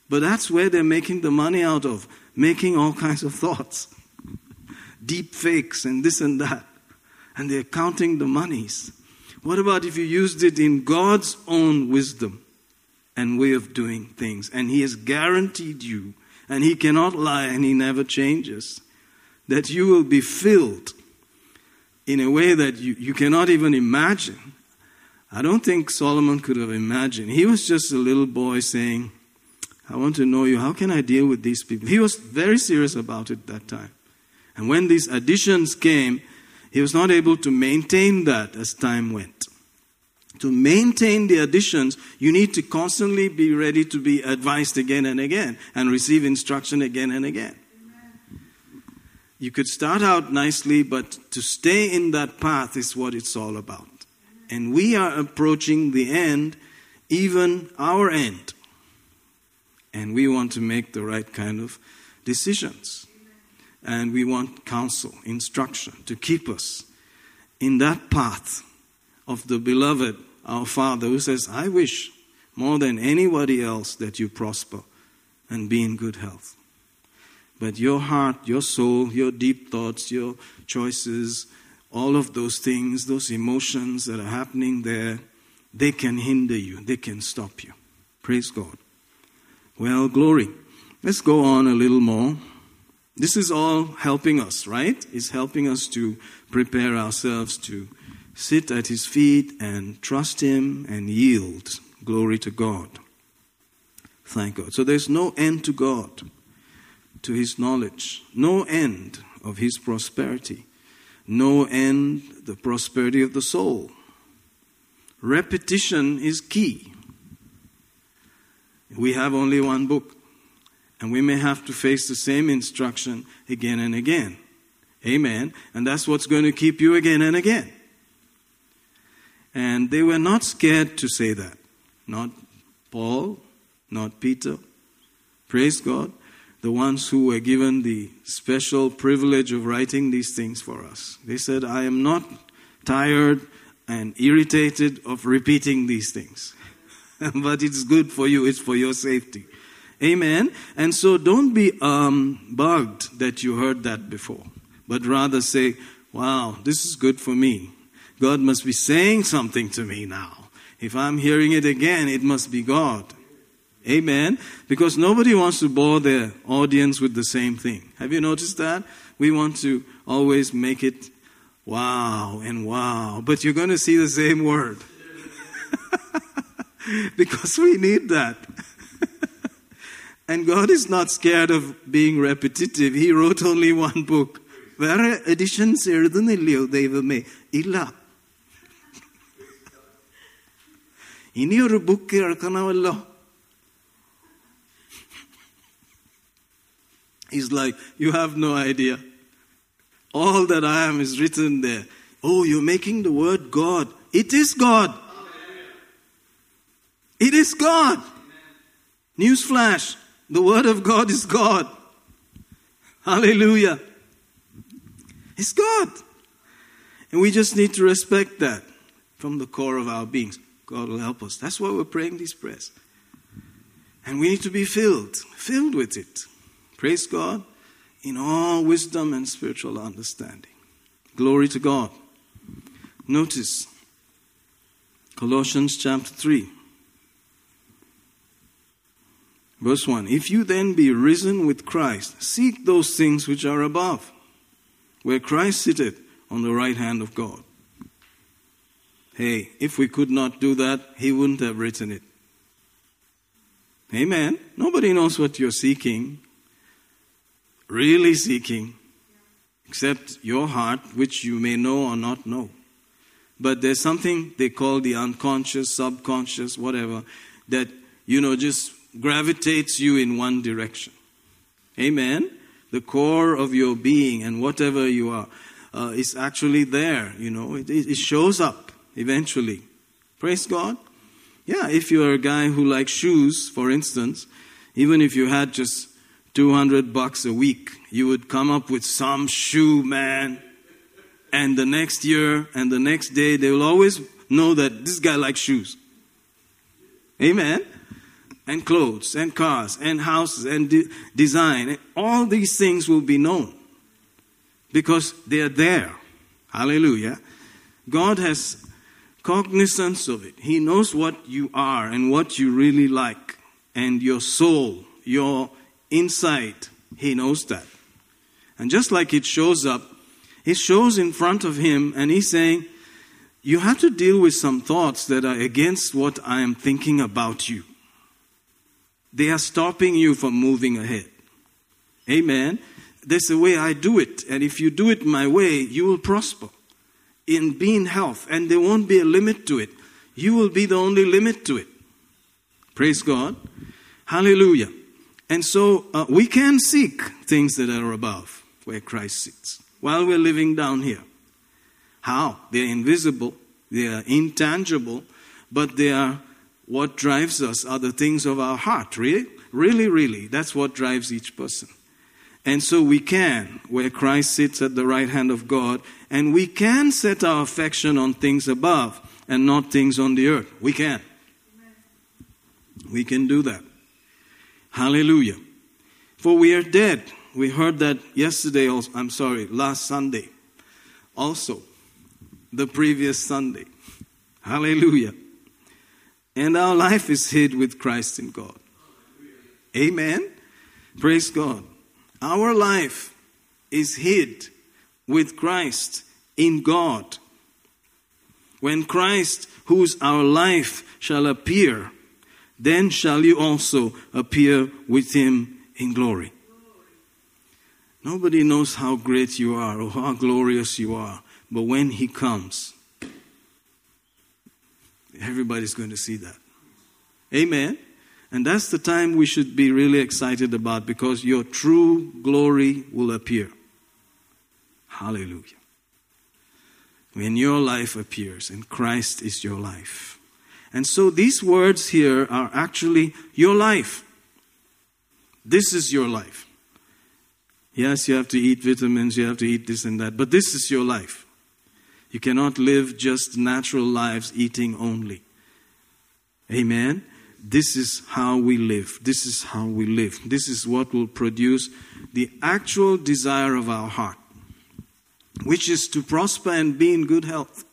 Speaker 1: But that's where they're making the money out of, making all kinds of thoughts, deep fakes and this and that. And they're counting the monies. What about if you used it in God's own wisdom and way of doing things? And He has guaranteed you, and He cannot lie and He never changes, that you will be filled in a way that you, you cannot even imagine. I don't think Solomon could have imagined. He was just a little boy saying, I want to know you. How can I deal with these people? He was very serious about it that time. And when these additions came, he was not able to maintain that as time went. To maintain the additions, you need to constantly be ready to be advised again and again and receive instruction again and again. You could start out nicely, but to stay in that path is what it's all about. And we are approaching the end, even our end. And we want to make the right kind of decisions and we want counsel, instruction to keep us in that path of the beloved, our Father, who says, I wish more than anybody else that you prosper and be in good health. But your heart, your soul, your deep thoughts, your choices, all of those things, those emotions that are happening there, they can hinder you, they can stop you. Praise God. Well, glory. Let's go on a little more. This is all helping us, right? It's helping us to prepare ourselves to sit at His feet and trust Him and yield. Glory to God. Thank God. So there's no end to God, to His knowledge, no end of His prosperity, no end the prosperity of the soul. Repetition is key. We have only one book. And we may have to face the same instruction again and again. Amen. And that's what's going to keep you again and again. And they were not scared to say that. Not Paul, not Peter. Praise God. The ones who were given the special privilege of writing these things for us. They said, I am not tired and irritated of repeating these things. but it's good for you, it's for your safety. Amen. And so don't be um, bugged that you heard that before, but rather say, wow, this is good for me. God must be saying something to me now. If I'm hearing it again, it must be God. Amen. Because nobody wants to bore their audience with the same thing. Have you noticed that? We want to always make it wow and wow, but you're going to see the same word. because we need that. And God is not scared of being repetitive. He wrote only one book. വേറെ editions എഴുതുന്നില്ലയോ ദൈവമേ ഇല്ല ഇനിയൊരു book ഇറക്കണമല്ലോ He's like, You have no idea. All that I am is written there. Oh, you're making the word God. It is God. It is God. Newsflash. The Word of God is God. Hallelujah. It's God. And we just need to respect that from the core of our beings. God will help us. That's why we're praying these prayers. And we need to be filled, filled with it. Praise God in all wisdom and spiritual understanding. Glory to God. Notice Colossians chapter 3. Verse 1 If you then be risen with Christ, seek those things which are above, where Christ sitteth on the right hand of God. Hey, if we could not do that, he wouldn't have written it. Amen. Nobody knows what you're seeking, really seeking, except your heart, which you may know or not know. But there's something they call the unconscious, subconscious, whatever, that, you know, just gravitates you in one direction. Amen? The core of your being and whatever you are uh, is actually there, you know, it, it shows up eventually. Praise God. Yeah, if you're a guy who likes shoes, for instance, even if you had just 200 bucks a week, you would come up with some shoe, man. And the next year and the next day, they will always know that this guy likes shoes. Amen and clothes and cars and houses and de- design. All these things will be known because they are there. Hallelujah. God has cognizance of it. He knows what you are and what you really like and your soul, your insight. He knows that. And just like it shows up, it shows in front of him and he's saying, You have to deal with some thoughts that are against what I am thinking about you. They are stopping you from moving ahead. Amen. That's the way I do it. And if you do it my way, you will prosper in being health. And there won't be a limit to it. You will be the only limit to it. Praise God. Hallelujah. And so uh, we can seek things that are above where Christ sits while we're living down here. How? They're invisible, they are intangible, but they are what drives us are the things of our heart, really? Really, really. That's what drives each person. And so we can, where Christ sits at the right hand of God, and we can set our affection on things above and not things on the earth. We can. We can do that. Hallelujah. For we are dead. We heard that yesterday, also, I'm sorry, last Sunday. Also, the previous Sunday. Hallelujah. And our life is hid with Christ in God. Amen. Praise God. Our life is hid with Christ in God. When Christ, who is our life, shall appear, then shall you also appear with him in glory. Nobody knows how great you are or how glorious you are, but when he comes, Everybody's going to see that. Amen. And that's the time we should be really excited about because your true glory will appear. Hallelujah. When your life appears and Christ is your life. And so these words here are actually your life. This is your life. Yes, you have to eat vitamins, you have to eat this and that, but this is your life. You cannot live just natural lives eating only. Amen. This is how we live. This is how we live. This is what will produce the actual desire of our heart, which is to prosper and be in good health.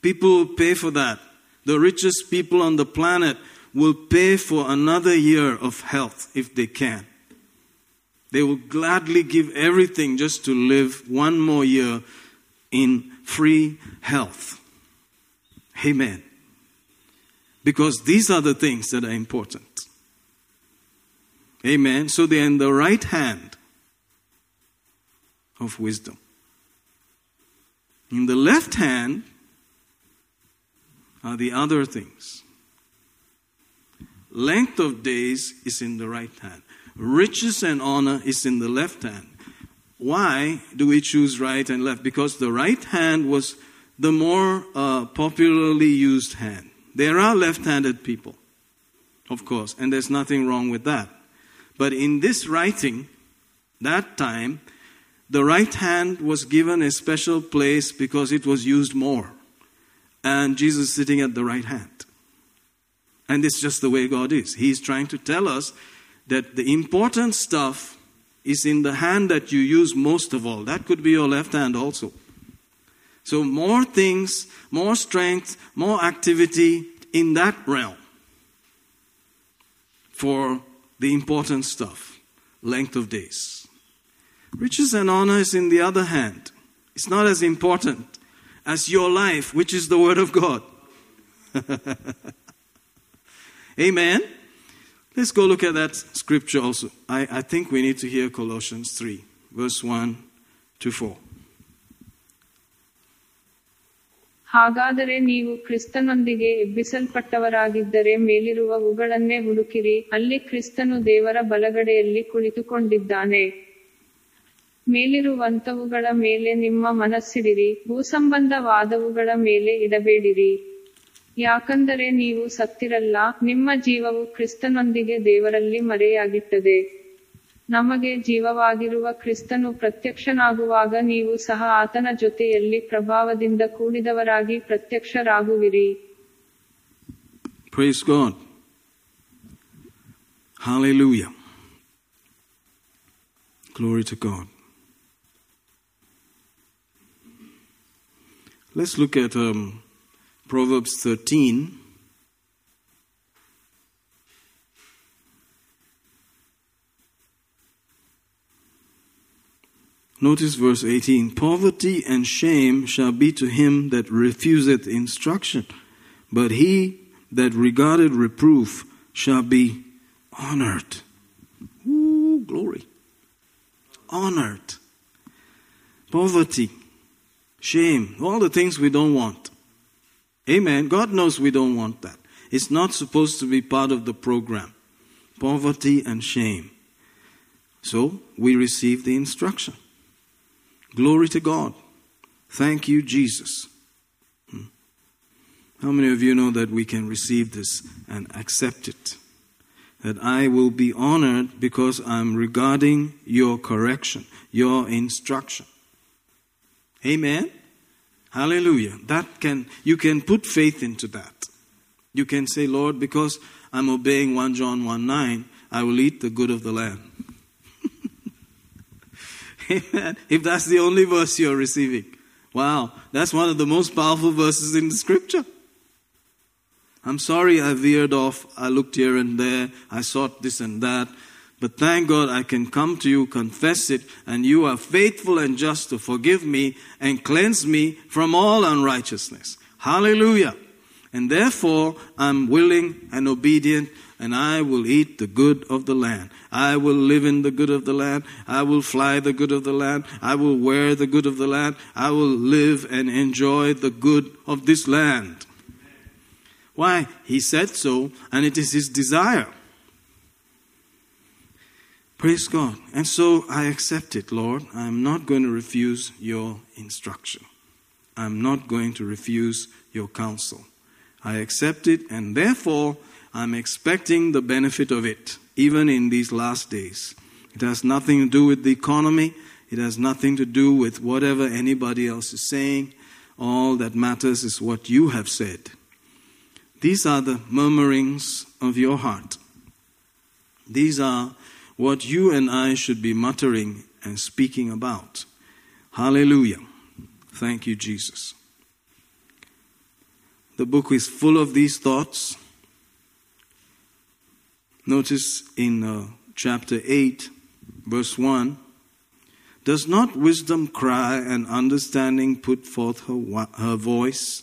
Speaker 1: People will pay for that. The richest people on the planet will pay for another year of health if they can. They will gladly give everything just to live one more year in free health. Amen. Because these are the things that are important. Amen. So they are in the right hand of wisdom. In the left hand are the other things. Length of days is in the right hand, riches and honor is in the left hand. Why do we choose right and left? Because the right hand was the more uh, popularly used hand. There are left handed people, of course, and there's nothing wrong with that. But in this writing, that time, the right hand was given a special place because it was used more. And Jesus sitting at the right hand. And it's just the way God is. He's trying to tell us that the important stuff is in the hand that you use most of all. That could be your left hand also. So, more things, more strength, more activity in that realm for the important stuff length of days. Riches and honor is in the other hand. It's not as important as your life, which is the Word of God. Amen. Let's go look at that scripture also. I, I think we need to hear Colossians 3, verse 1 to 4. ಹಾಗಾದರೆ ನೀವು ಕ್ರಿಸ್ತನೊಂದಿಗೆ ಎಬ್ಬಿಸಲ್ಪಟ್ಟವರಾಗಿದ್ದರೆ ಮೇಲಿರುವವುಗಳನ್ನೇ ಹುಡುಕಿರಿ ಅಲ್ಲಿ ಕ್ರಿಸ್ತನು ದೇವರ ಬಲಗಡೆಯಲ್ಲಿ ಕುಳಿತುಕೊಂಡಿದ್ದಾನೆ ಮೇಲಿರುವಂತವುಗಳ ಮೇಲೆ ನಿಮ್ಮ ಮನಸ್ಸಿಡಿರಿ ಭೂಸಂಬಂಧವಾದವುಗಳ ಮೇಲೆ ಇಡಬೇಡಿರಿ ಯಾಕಂದರೆ ನೀವು ಸತ್ತಿರಲ್ಲ ನಿಮ್ಮ ಜೀವವು ಕ್ರಿಸ್ತನೊಂದಿಗೆ ದೇವರಲ್ಲಿ ಮರೆಯಾಗಿತ್ತದೆ ನಮಗೆ ಜೀವವಾಗಿರುವ ಕ್ರಿಸ್ತನು ಪ್ರತ್ಯಕ್ಷನಾಗುವಾಗ ನೀವು ಸಹ ಆತನ ಜೊತೆಯಲ್ಲಿ ಪ್ರಭಾವದಿಂದ ಕೂಡಿದವರಾಗಿ ಪ್ರತ್ಯಕ್ಷರಾಗುವಿರಿ Glory to God. Let's look at um, Proverbs 13. Notice verse 18 Poverty and shame shall be to him that refuseth instruction, but he that regarded reproof shall be honored. Ooh, glory. Honored. Poverty, shame, all the things we don't want. Amen. God knows we don't want that. It's not supposed to be part of the program. Poverty and shame. So we receive the instruction. Glory to God. Thank you, Jesus. Hmm. How many of you know that we can receive this and accept it? That I will be honored because I'm regarding your correction, your instruction. Amen. Hallelujah. That can you can put faith into that. You can say, Lord, because I'm obeying 1 John 1 9, I will eat the good of the land. Amen. If that's the only verse you're receiving. Wow, that's one of the most powerful verses in the scripture. I'm sorry I veered off. I looked here and there. I sought this and that. But thank God I can come to you, confess it, and you are faithful and just to forgive me and cleanse me from all unrighteousness. Hallelujah. And therefore I'm willing and obedient and I will eat the good of the land. I will live in the good of the land. I will fly the good of the land. I will wear the good of the land. I will live and enjoy the good of this land. Why? He said so, and it is his desire. Praise God. And so I accept it, Lord. I'm not going to refuse your instruction. I'm not going to refuse your counsel. I accept it, and therefore I'm expecting the benefit of it, even in these last days. It has nothing to do with the economy, it has nothing to do with whatever anybody else is saying. All that matters is what you have said. These are the murmurings of your heart. These are what you and I should be muttering and speaking about. Hallelujah. Thank you, Jesus. The book is full of these thoughts. Notice in uh, chapter 8, verse 1 Does not wisdom cry and understanding put forth her, her voice?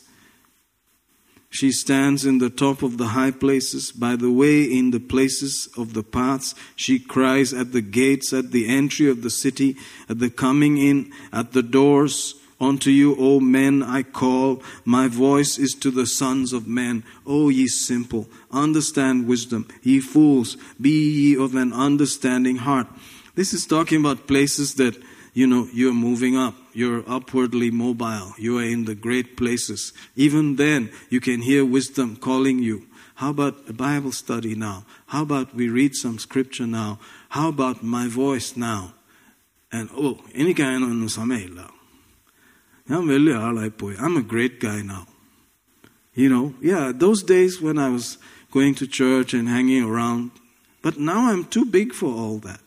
Speaker 1: She stands in the top of the high places, by the way, in the places of the paths. She cries at the gates, at the entry of the city, at the coming in, at the doors. Unto you, O men, I call. My voice is to the sons of men. O ye simple, understand wisdom. Ye fools, be ye of an understanding heart. This is talking about places that you know, you're moving up, you're upwardly mobile, you are in the great places. Even then, you can hear wisdom calling you. How about a Bible study now? How about we read some scripture now? How about my voice now? And oh, any guy of I'm really alright boy. I'm a great guy now. You know, yeah, those days when I was going to church and hanging around, but now I'm too big for all that.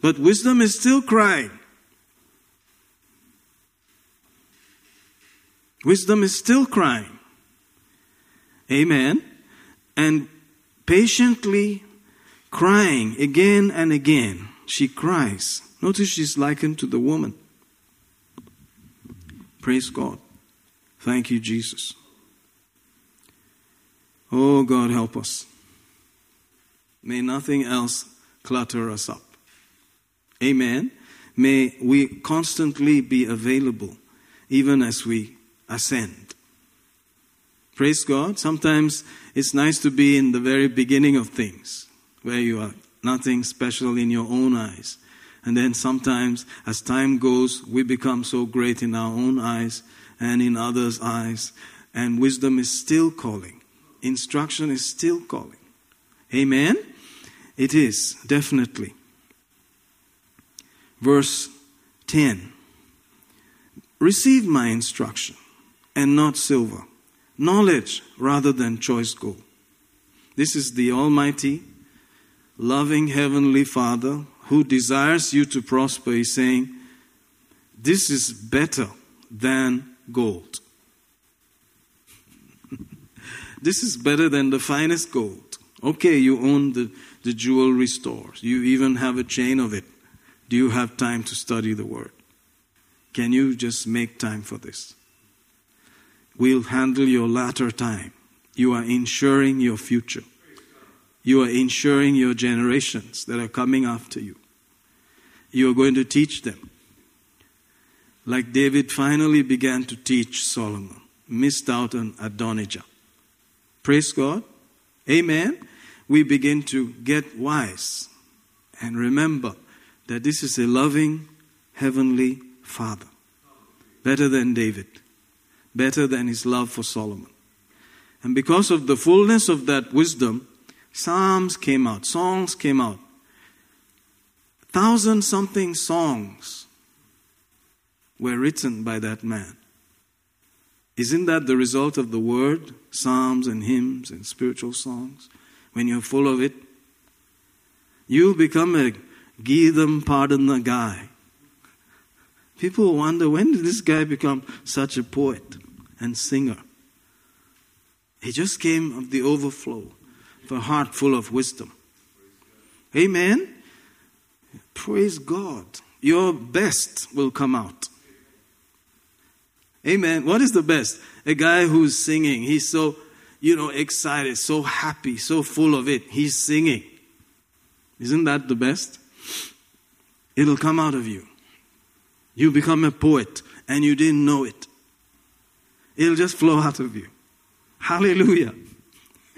Speaker 1: But wisdom is still crying. Wisdom is still crying. Amen. And patiently crying again and again. She cries. Notice she's likened to the woman. Praise God. Thank you, Jesus. Oh, God, help us. May nothing else clutter us up. Amen. May we constantly be available, even as we ascend. Praise God. Sometimes it's nice to be in the very beginning of things where you are nothing special in your own eyes. And then sometimes, as time goes, we become so great in our own eyes and in others' eyes. And wisdom is still calling, instruction is still calling. Amen? It is, definitely. Verse 10 Receive my instruction and not silver, knowledge rather than choice gold. This is the Almighty, loving Heavenly Father who desires you to prosper is saying, This is better than gold. this is better than the finest gold. Okay, you own the, the jewelry stores, you even have a chain of it. Do you have time to study the Word? Can you just make time for this? will handle your latter time. You are ensuring your future. You are ensuring your generations that are coming after you. You are going to teach them. Like David finally began to teach Solomon, missed out on Adonijah. Praise God. Amen. We begin to get wise and remember that this is a loving Heavenly Father, better than David better than his love for Solomon. And because of the fullness of that wisdom, psalms came out, songs came out. Thousand something songs were written by that man. Isn't that the result of the word? Psalms and hymns and spiritual songs. When you're full of it, you become a pardon the guy. People wonder when did this guy become such a poet? and singer. He just came of the overflow of a heart full of wisdom. Amen. Praise God. Your best will come out. Amen. What is the best? A guy who's singing. He's so, you know, excited, so happy, so full of it. He's singing. Isn't that the best? It'll come out of you. You become a poet and you didn't know it. It'll just flow out of you. Hallelujah.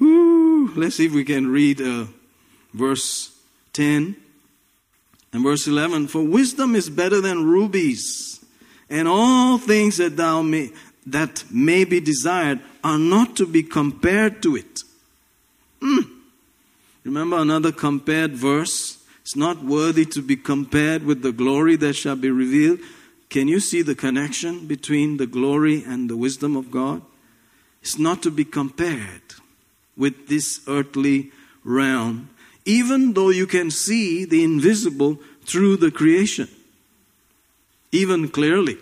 Speaker 1: let's see if we can read uh, verse 10 and verse 11. For wisdom is better than rubies, and all things that thou may, that may be desired are not to be compared to it. Mm. Remember another compared verse? It's not worthy to be compared with the glory that shall be revealed. Can you see the connection between the glory and the wisdom of God? It's not to be compared with this earthly realm, even though you can see the invisible through the creation, even clearly.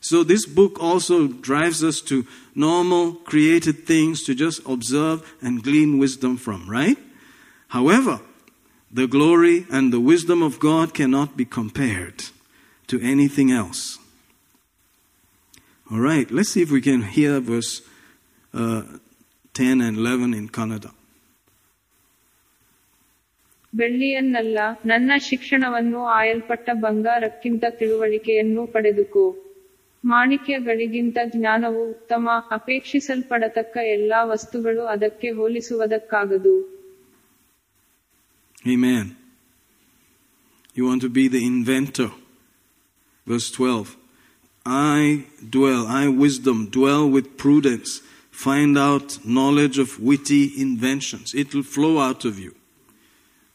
Speaker 1: So, this book also drives us to normal created things to just observe and glean wisdom from, right? However, the glory and the wisdom of God cannot be compared to anything else. All right, let's see if we can hear verse uh, 10 and 11 in Kannada. ಬೆಳ್ಳಿಯನ್ನಲ್ಲ ನನ್ನ ಶಿಕ್ಷಣವನ್ನು ಆಯಲ್ಪಟ್ಟ ಬಂಗಾರಕ್ಕಿಂತ ತಿಳುವಳಿಕೆಯನ್ನು ಪಡೆದುಕೋ ಮಾಣಿಕ್ಯಗಳಿಗಿಂತ ಜ್ಞಾನವು ಉತ್ತಮ ಅಪೇಕ್ಷಿಸಲ್ಪಡತಕ್ಕ ಎಲ್ಲಾ ವಸ್ತುಗಳು ಅದಕ್ಕೆ ಹೋಲಿಸುವುದಕ್ಕಾಗದು Amen. You want to be the inventor Verse 12 I dwell, I wisdom, dwell with prudence, find out knowledge of witty inventions. It will flow out of you.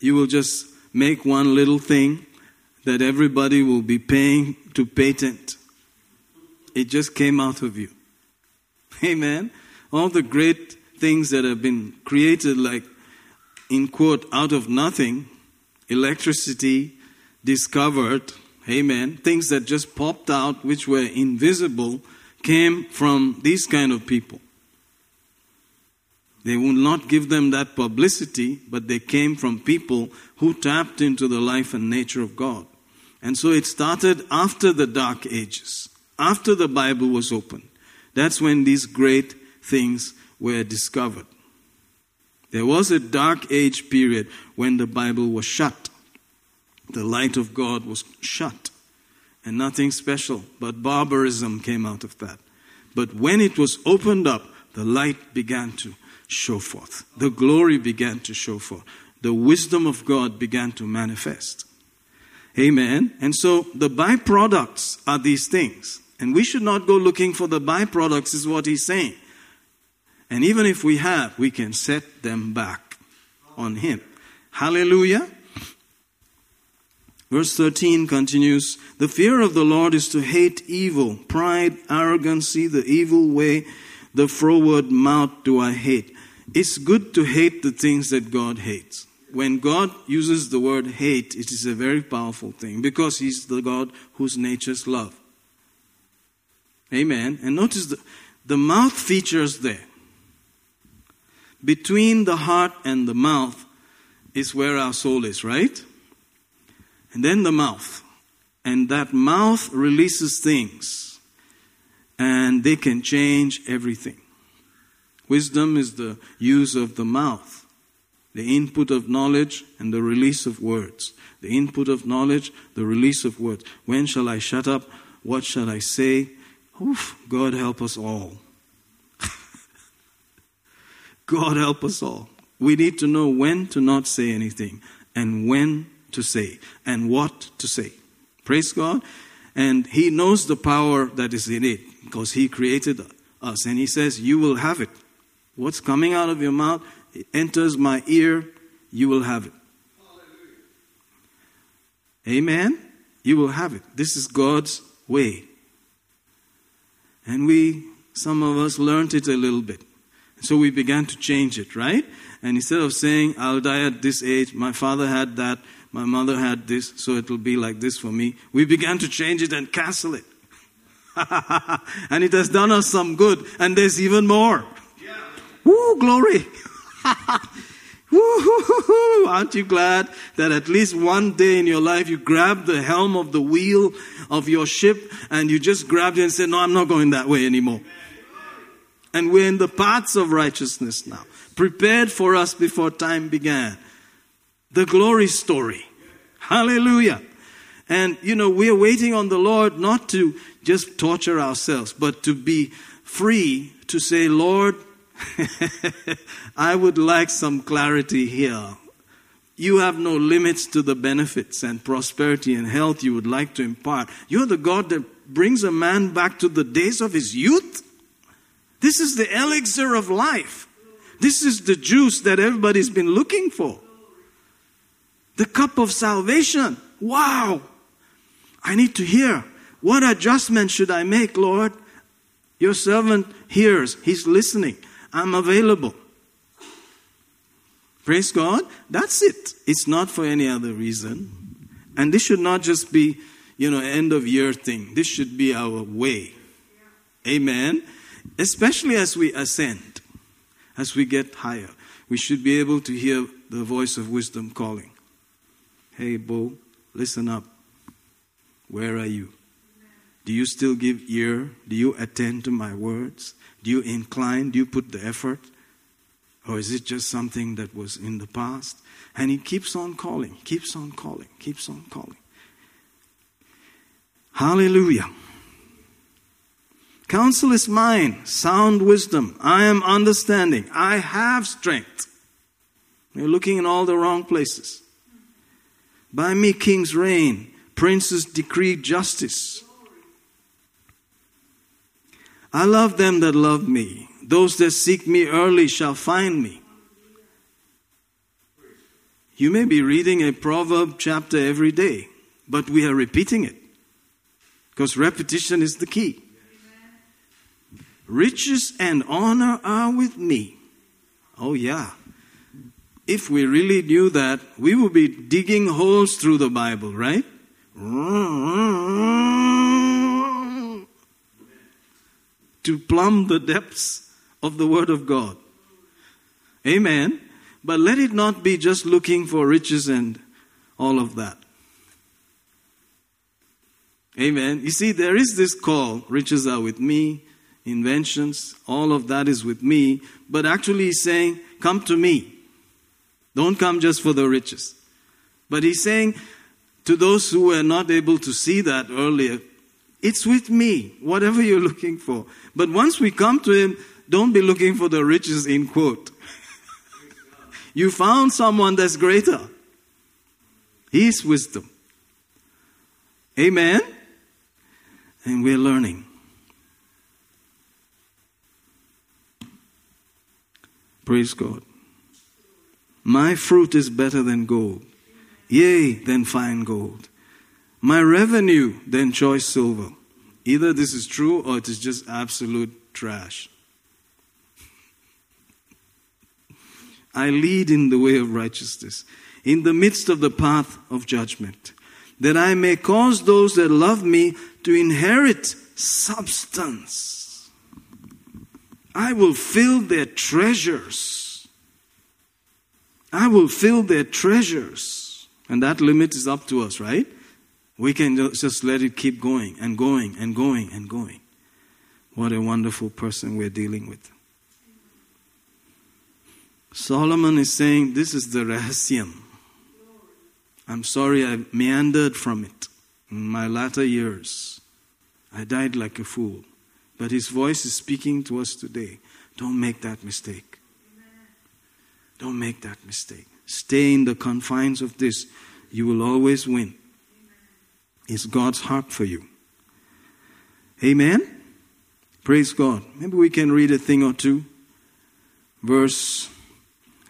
Speaker 1: You will just make one little thing that everybody will be paying to patent. It just came out of you. Amen. All the great things that have been created, like in quote, out of nothing, electricity discovered Amen. Things that just popped out, which were invisible, came from these kind of people. They would not give them that publicity, but they came from people who tapped into the life and nature of God. And so it started after the Dark Ages, after the Bible was opened. That's when these great things were discovered. There was a Dark Age period when the Bible was shut. The light of God was shut, and nothing special, but barbarism came out of that. But when it was opened up, the light began to show forth, the glory began to show forth, the wisdom of God began to manifest. Amen. And so the byproducts are these things. And we should not go looking for the byproducts, is what he's saying. And even if we have, we can set them back on him. Hallelujah. Verse 13 continues The fear of the Lord is to hate evil, pride, arrogancy, the evil way, the froward mouth do I hate. It's good to hate the things that God hates. When God uses the word hate, it is a very powerful thing because He's the God whose nature is love. Amen. And notice the, the mouth features there. Between the heart and the mouth is where our soul is, right? And then the mouth. And that mouth releases things, and they can change everything. Wisdom is the use of the mouth, the input of knowledge, and the release of words. The input of knowledge, the release of words. When shall I shut up? What shall I say? Oof, God help us all. God help us all. We need to know when to not say anything and when to say and what to say. Praise God. And He knows the power that is in it because He created us. And He says, You will have it. What's coming out of your mouth it enters my ear, you will have it. Hallelujah. Amen. You will have it. This is God's way. And we, some of us, learned it a little bit. So we began to change it, right? And instead of saying, I'll die at this age, my father had that, my mother had this, so it'll be like this for me. We began to change it and cancel it. and it has done us some good, and there's even more. Yeah. Woo, glory. woo are not you glad that at least one day in your life you grabbed the helm of the wheel of your ship and you just grabbed it and said, No, I'm not going that way anymore. And we're in the paths of righteousness now, prepared for us before time began. The glory story. Hallelujah. And, you know, we are waiting on the Lord not to just torture ourselves, but to be free to say, Lord, I would like some clarity here. You have no limits to the benefits and prosperity and health you would like to impart. You're the God that brings a man back to the days of his youth. This is the elixir of life. This is the juice that everybody's been looking for. The cup of salvation. Wow. I need to hear. What adjustment should I make, Lord? Your servant hears. He's listening. I'm available. Praise God. That's it. It's not for any other reason. And this should not just be, you know, end of year thing. This should be our way. Amen. Especially as we ascend, as we get higher, we should be able to hear the voice of wisdom calling. Hey, Bo, listen up. Where are you? Do you still give ear? Do you attend to my words? Do you incline? Do you put the effort? Or is it just something that was in the past? And he keeps on calling, keeps on calling, keeps on calling. Hallelujah. Counsel is mine, sound wisdom. I am understanding. I have strength. You're looking in all the wrong places. By me kings reign, princes decree justice. I love them that love me. Those that seek me early shall find me. You may be reading a proverb chapter every day, but we are repeating it because repetition is the key. Riches and honor are with me. Oh, yeah. If we really knew that, we would be digging holes through the Bible, right? To plumb the depths of the Word of God. Amen. But let it not be just looking for riches and all of that. Amen. You see, there is this call riches are with me, inventions, all of that is with me. But actually, he's saying, Come to me. Don't come just for the riches. But he's saying to those who were not able to see that earlier, it's with me, whatever you're looking for. But once we come to him, don't be looking for the riches in quote. you found someone that's greater. His wisdom. Amen. And we're learning. Praise God. My fruit is better than gold, yea, than fine gold. My revenue than choice silver. Either this is true or it is just absolute trash. I lead in the way of righteousness, in the midst of the path of judgment, that I may cause those that love me to inherit substance. I will fill their treasures. I will fill their treasures. And that limit is up to us, right? We can just let it keep going and going and going and going. What a wonderful person we're dealing with. Solomon is saying, This is the rahasyam. I'm sorry I meandered from it in my latter years. I died like a fool. But his voice is speaking to us today. Don't make that mistake. Don't make that mistake. Stay in the confines of this. You will always win. It's God's heart for you. Amen? Praise God. Maybe we can read a thing or two. Verse,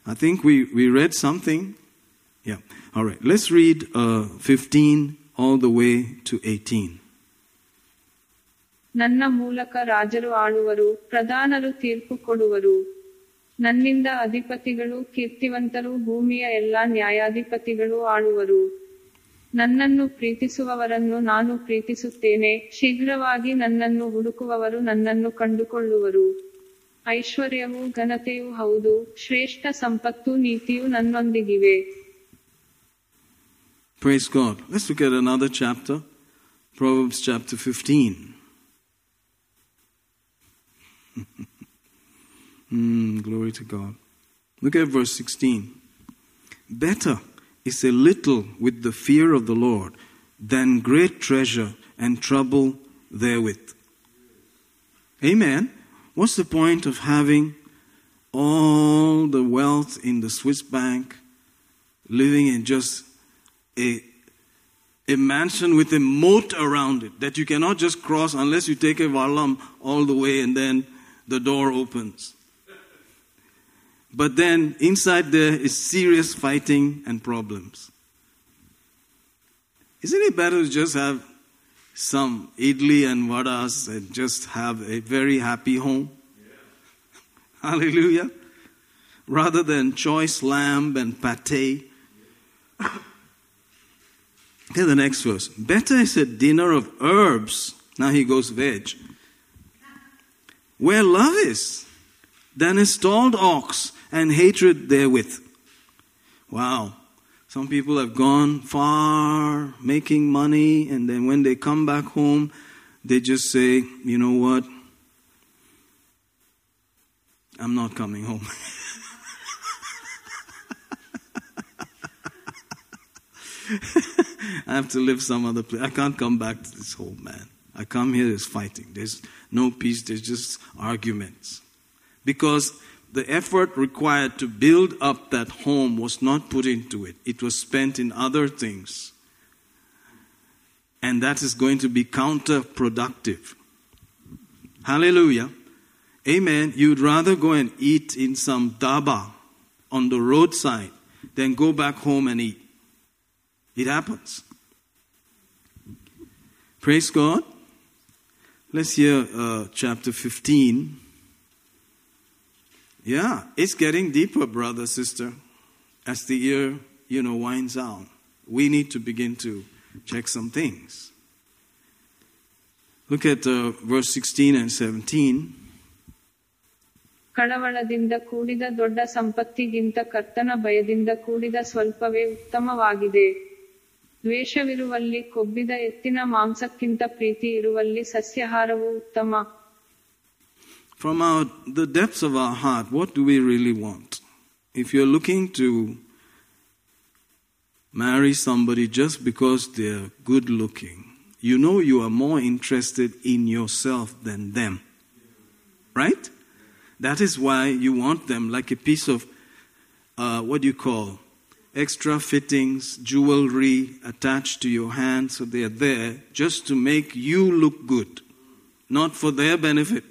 Speaker 1: I think we, we read something. Yeah. All right. Let's read uh, 15 all the way to 18. ನನ್ನ ಮೂಲಕ ರಾಜರು ಆಳುವರು ಪ್ರಧಾನರು ತೀರ್ಪು ಕೊಡುವರು ನನ್ನಿಂದ ಅಧಿಪತಿಗಳು ಕೀರ್ತಿವಂತರು ಭೂಮಿಯ ಎಲ್ಲಾ ನ್ಯಾಯಾಧಿಪತಿಗಳು ಆಳುವರು ನನ್ನನ್ನು ಪ್ರೀತಿಸುವವರನ್ನು ನಾನು ಪ್ರೀತಿಸುತ್ತೇನೆ ಶೀಘ್ರವಾಗಿ ನನ್ನನ್ನು ಹುಡುಕುವವರು ನನ್ನನ್ನು ಕಂಡುಕೊಳ್ಳುವರು ಐಶ್ವರ್ಯವೂ ಘನತೆಯೂ ಹೌದು ಶ್ರೇಷ್ಠ ಸಂಪತ್ತು ನೀತಿಯು ನನ್ನೊಂದಿಗಿವೆ Praise God. Let's look at another chapter, Proverbs chapter 15. Mm, glory to God. Look at verse 16. Better is a little with the fear of the Lord than great treasure and trouble therewith. Amen. What's the point of having all the wealth in the Swiss bank, living in just a, a mansion with a moat around it that you cannot just cross unless you take a valam all the way and then the door opens? But then inside there is serious fighting and problems. Isn't it better to just have some idli and vadas and just have a very happy home? Yeah. Hallelujah. Rather than choice lamb and pate. Here's Hear the next verse. Better is a dinner of herbs. Now he goes veg. Where love is than a stalled ox and hatred therewith. Wow. Some people have gone far making money, and then when they come back home, they just say, you know what? I'm not coming home. I have to live some other place. I can't come back to this home, man. I come here, there's fighting. There's no peace, there's just arguments. Because the effort required to build up that home was not put into it, it was spent in other things. And that is going to be counterproductive. Hallelujah. Amen. You'd rather go and eat in some daba on the roadside than go back home and eat. It happens. Praise God. Let's hear uh, chapter 15. Yeah, it's getting deeper, brother, sister, as the year, you know, winds down. We need to begin to check some things. Look at uh, verse 16 and 17. ಕಳವಳದಿಂದ ಕೂಡಿದ ದೊಡ್ಡ ಸಂಪತ್ತಿಗಿಂತ ಕರ್ತನ ಭಯದಿಂದ ಕೂಡಿದ ಸ್ವಲ್ಪವೇ ಉತ್ತಮವಾಗಿದೆ ದ್ವೇಷವಿರುವಲ್ಲಿ ಕೊಬ್ಬಿದ ಎತ್ತಿನ ಮಾಂಸಕ್ಕಿಂತ ಪ್ರೀತಿ ಇರುವಲ್ಲಿ ಉತ್ತಮ from our, the depths of our heart, what do we really want? If you're looking to marry somebody just because they're good looking, you know you are more interested in yourself than them. Right? That is why you want them like a piece of, uh, what do you call, extra fittings, jewelry attached to your hand, so they're there just to make you look good, not for their benefit.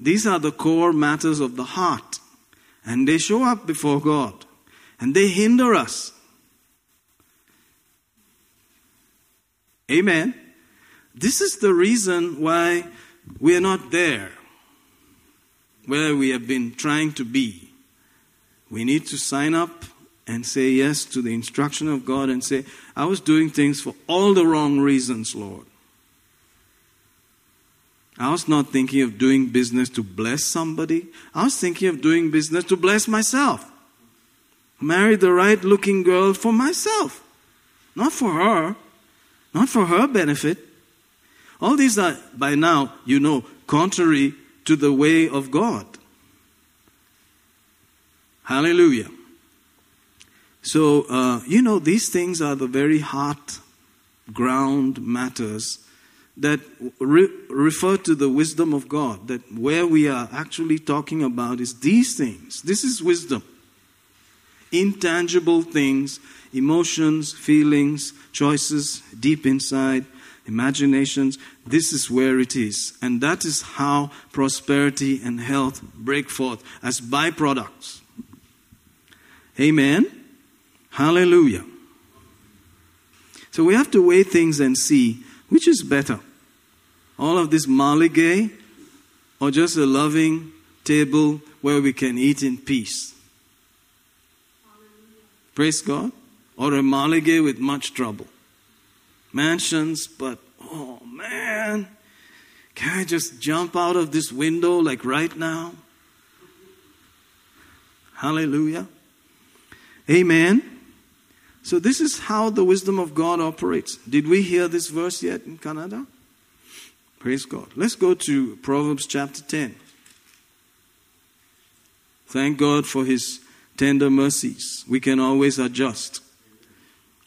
Speaker 1: These are the core matters of the heart, and they show up before God, and they hinder us. Amen. This is the reason why we are not there where we have been trying to be. We need to sign up and say yes to the instruction of God and say, I was doing things for all the wrong reasons, Lord. I was not thinking of doing business to bless somebody. I was thinking of doing business to bless myself. Marry the right looking girl for myself, not for her, not for her benefit. All these are, by now, you know, contrary to the way of God. Hallelujah. So, uh, you know, these things are the very heart ground matters that re- refer to the wisdom of God, that where we are actually talking about is these things. This is wisdom. Intangible things, emotions, feelings, choices, deep inside, imaginations. This is where it is. And that is how prosperity and health break forth as byproducts. Amen. Hallelujah. So we have to weigh things and see which is better all of this maligay, or just a loving table where we can eat in peace? Praise God. Or a maligay with much trouble. Mansions, but oh man, can I just jump out of this window like right now? Hallelujah. Amen. So, this is how the wisdom of God operates. Did we hear this verse yet in Kannada? Praise God. Let's go to Proverbs chapter 10. Thank God for his tender mercies. We can always adjust.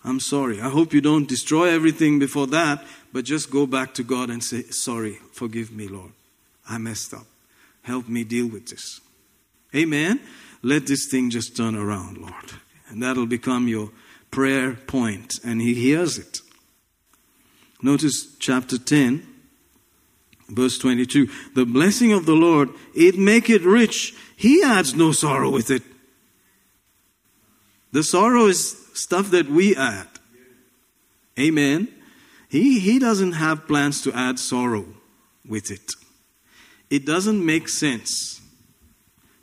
Speaker 1: I'm sorry. I hope you don't destroy everything before that, but just go back to God and say, Sorry, forgive me, Lord. I messed up. Help me deal with this. Amen. Let this thing just turn around, Lord. And that'll become your prayer point, and He hears it. Notice chapter 10, Verse 22 The blessing of the Lord, it make it rich. He adds no sorrow with it. The sorrow is stuff that we add. Amen. He, he doesn't have plans to add sorrow with it. It doesn't make sense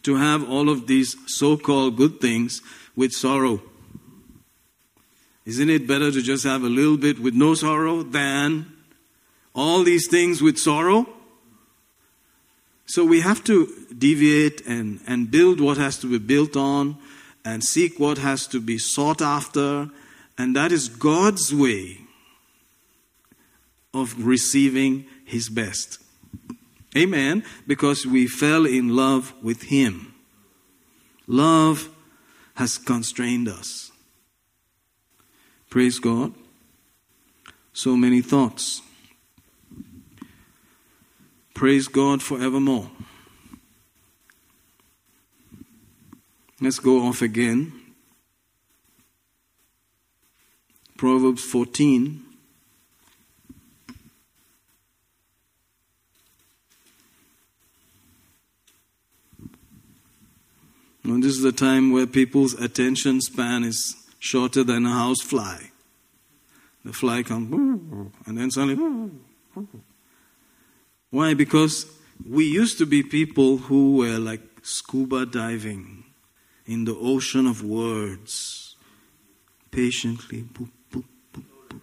Speaker 1: to have all of these so called good things with sorrow. Isn't it better to just have a little bit with no sorrow than all these things with sorrow. So we have to deviate and, and build what has to be built on and seek what has to be sought after. And that is God's way of receiving His best. Amen. Because we fell in love with Him. Love has constrained us. Praise God. So many thoughts. Praise God forevermore. Let's go off again. Proverbs 14. Now, this is a time where people's attention span is shorter than a house fly. The fly comes, and then suddenly, why? Because we used to be people who were like scuba diving in the ocean of words, patiently. Boop, boop, boop,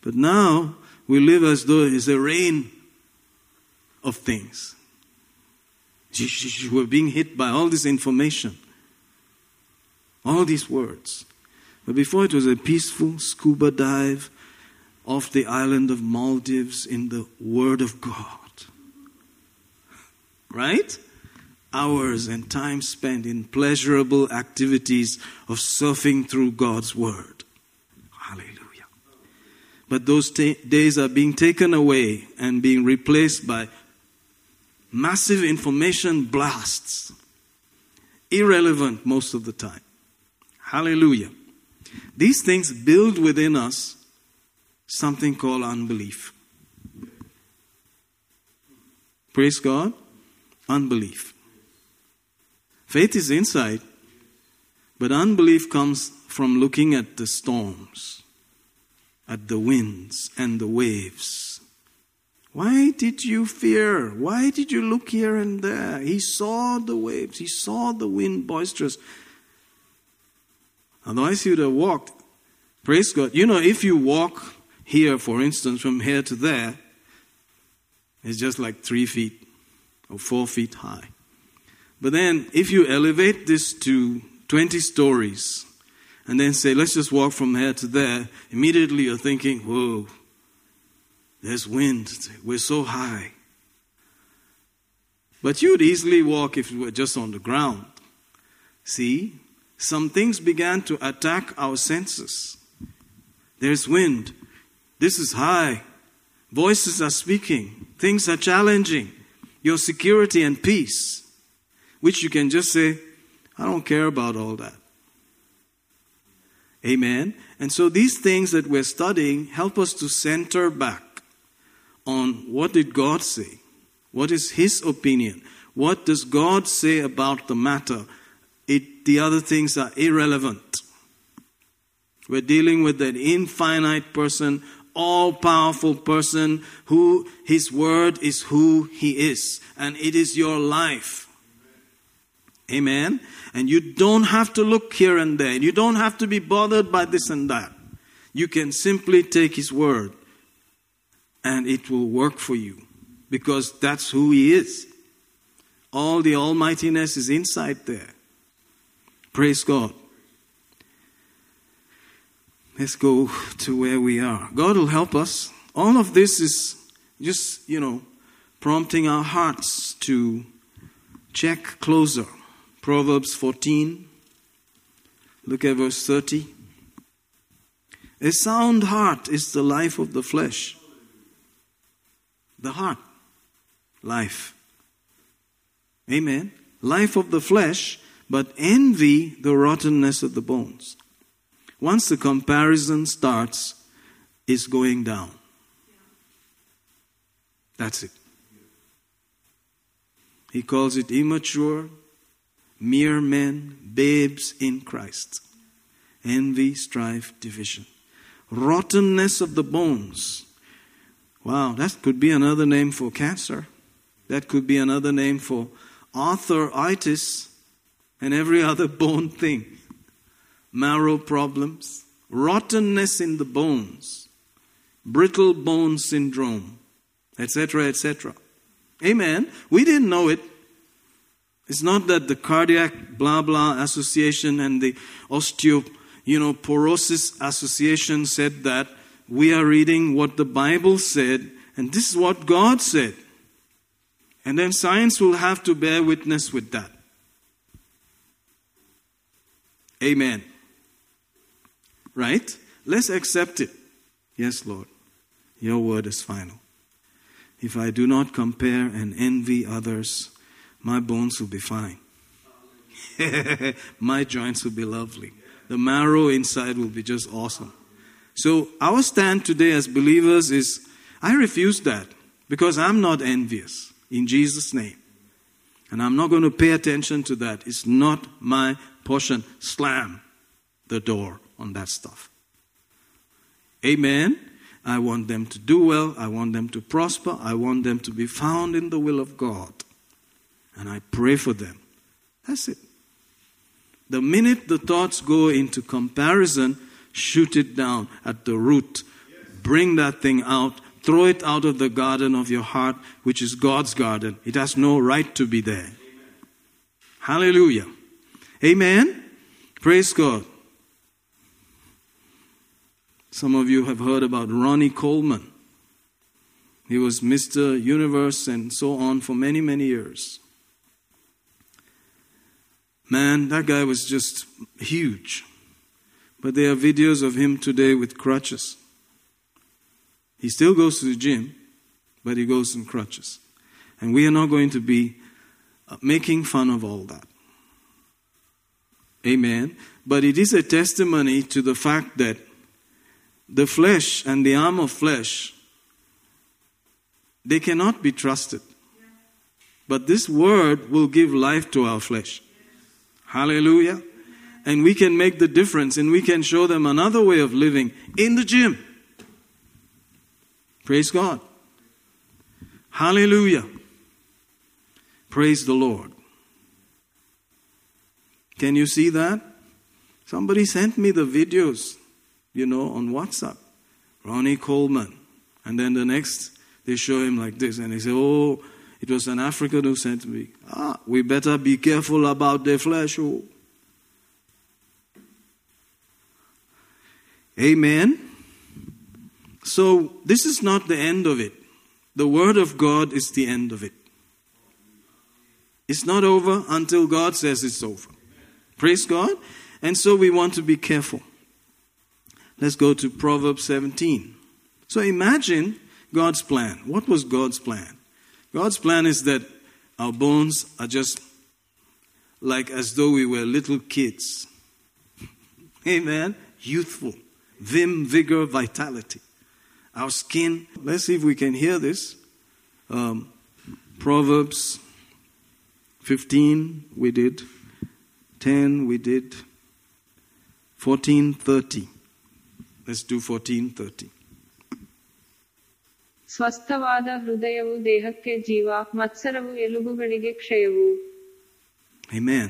Speaker 1: but now we live as though it's a rain of things. We're being hit by all this information, all these words. But before it was a peaceful scuba dive off the island of Maldives in the Word of God. Right? Hours and time spent in pleasurable activities of surfing through God's Word. Hallelujah. But those days are being taken away and being replaced by massive information blasts, irrelevant most of the time. Hallelujah. These things build within us something called unbelief. Praise God. Unbelief. Faith is inside, but unbelief comes from looking at the storms, at the winds and the waves. Why did you fear? Why did you look here and there? He saw the waves, he saw the wind boisterous. Otherwise, he would have walked. Praise God. You know, if you walk here, for instance, from here to there, is just like three feet or four feet high. But then, if you elevate this to 20 stories and then say, let's just walk from here to there, immediately you're thinking, whoa, there's wind, we're so high. But you'd easily walk if you were just on the ground. See, some things began to attack our senses. There's wind, this is high. Voices are speaking. Things are challenging your security and peace, which you can just say, I don't care about all that. Amen. And so these things that we're studying help us to center back on what did God say? What is His opinion? What does God say about the matter? It, the other things are irrelevant. We're dealing with an infinite person all powerful person who his word is who he is, and it is your life. Amen. And you don't have to look here and there. You don't have to be bothered by this and that. You can simply take His word and it will work for you because that's who He is. All the almightiness is inside there. Praise God. Let's go to where we are. God will help us. All of this is just, you know, prompting our hearts to check closer. Proverbs 14, look at verse 30. A sound heart is the life of the flesh. The heart, life. Amen. Life of the flesh, but envy the rottenness of the bones. Once the comparison starts, it's going down. That's it. He calls it immature, mere men, babes in Christ. Envy, strife, division. Rottenness of the bones. Wow, that could be another name for cancer. That could be another name for arthritis and every other bone thing marrow problems, rottenness in the bones, brittle bone syndrome, etc., etc. Amen. We didn't know it. It's not that the cardiac blah blah association and the osteo, you know, porosis association said that. We are reading what the Bible said, and this is what God said. And then science will have to bear witness with that. Amen right? Let's accept it. Yes, Lord, your word is final. If I do not compare and envy others, my bones will be fine. my joints will be lovely. The marrow inside will be just awesome. So, our stand today as believers is I refuse that because I'm not envious in Jesus' name. And I'm not going to pay attention to that. It's not my portion. Slam the door on that stuff. Amen. I want them to do well. I want them to prosper. I want them to be found in the will of God. And I pray for them. That's it. The minute the thoughts go into comparison, shoot it down at the root. Bring that thing out. Throw it out of the garden of your heart, which is God's garden. It has no right to be there. Hallelujah. Amen. Praise God. Some of you have heard about Ronnie Coleman. He was Mr. Universe and so on for many, many years. Man, that guy was just huge. But there are videos of him today with crutches. He still goes to the gym, but he goes in crutches. And we are not going to be uh, making fun of all that. Amen. But it is a testimony to the fact that the flesh and the arm of flesh, they cannot be trusted. But this word will give life to our flesh. Hallelujah. And we can make the difference and we can show them another way of living in the gym. Praise God. Hallelujah. Praise the Lord. Can you see that? Somebody sent me the videos you know, on WhatsApp. Ronnie Coleman. And then the next, they show him like this, and they say, Oh, it was an African who sent me. Ah, we better be careful about the flesh. Oh. Amen. So, this is not the end of it. The Word of God is the end of it. It's not over until God says it's over. Praise God. And so we want to be careful. Let's go to Proverbs 17. So imagine God's plan. What was God's plan? God's plan is that our bones are just like as though we were little kids. Amen. Youthful, vim, vigor, vitality. Our skin. Let's see if we can hear this. Um, Proverbs 15, we did. 10, we did. 14, 30. Let's do 14, 30. ಸ್ವಸ್ಥವಾದ ಹೃದಯವು ದೇಹಕ್ಕೆ ಜೀವ ಮತ್ಸರವು ಎಲುಬುಗಳಿಗೆ ಕ್ಷಯವು Amen.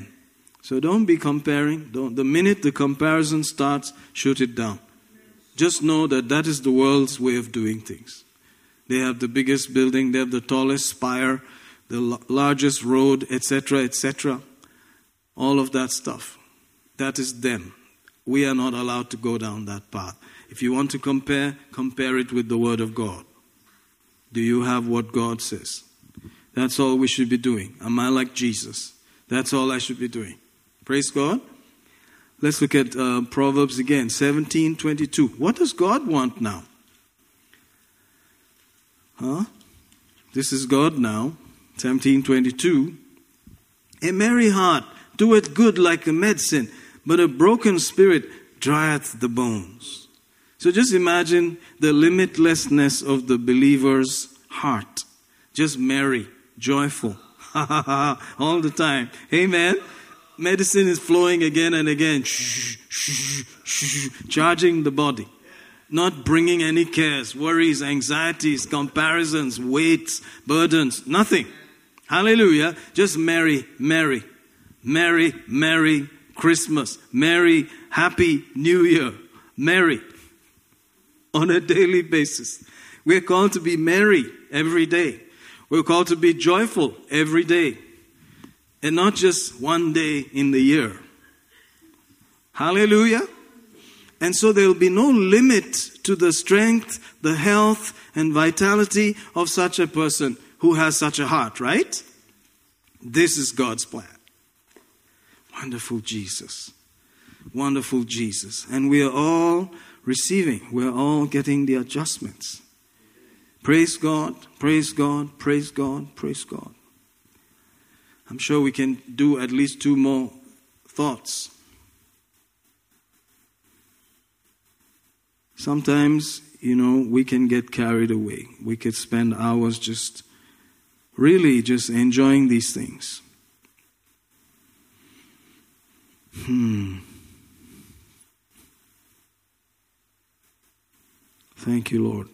Speaker 1: So don't be comparing. Don't, the minute the comparison starts, shoot it down. Just know that that is the world's way of doing things. They have the biggest building, they have the tallest spire, the largest road, etc., etc. All of that stuff. That is them. We are not allowed to go down that path. If you want to compare, compare it with the Word of God. Do you have what God says? That's all we should be doing. Am I like Jesus? That's all I should be doing. Praise God. Let's look at uh, Proverbs again, 17 22. What does God want now? Huh? This is God now, seventeen, twenty-two. 22. A merry heart doeth good like a medicine, but a broken spirit drieth the bones. So just imagine the limitlessness of the believer's heart. Just merry, joyful, all the time. Amen. Medicine is flowing again and again, charging the body, not bringing any cares, worries, anxieties, comparisons, weights, burdens, nothing. Hallelujah. Just merry, merry, merry, merry Christmas, merry, happy New Year, merry. on a daily basis. We're called to be merry every day. We're called to be joyful every day. And not just one day in the year. Hallelujah. And so there will be no limit to the strength, the health, and vitality of such a person who has such a heart, right? This is God's plan. Wonderful Jesus. Wonderful Jesus. And we are all receiving. We're all getting the adjustments. Praise God, praise God, praise God, praise God. I'm sure we can do at least two more thoughts. Sometimes, you know, we can get carried away. We could spend hours just really just enjoying these things. Hmm. Thank you, Lord.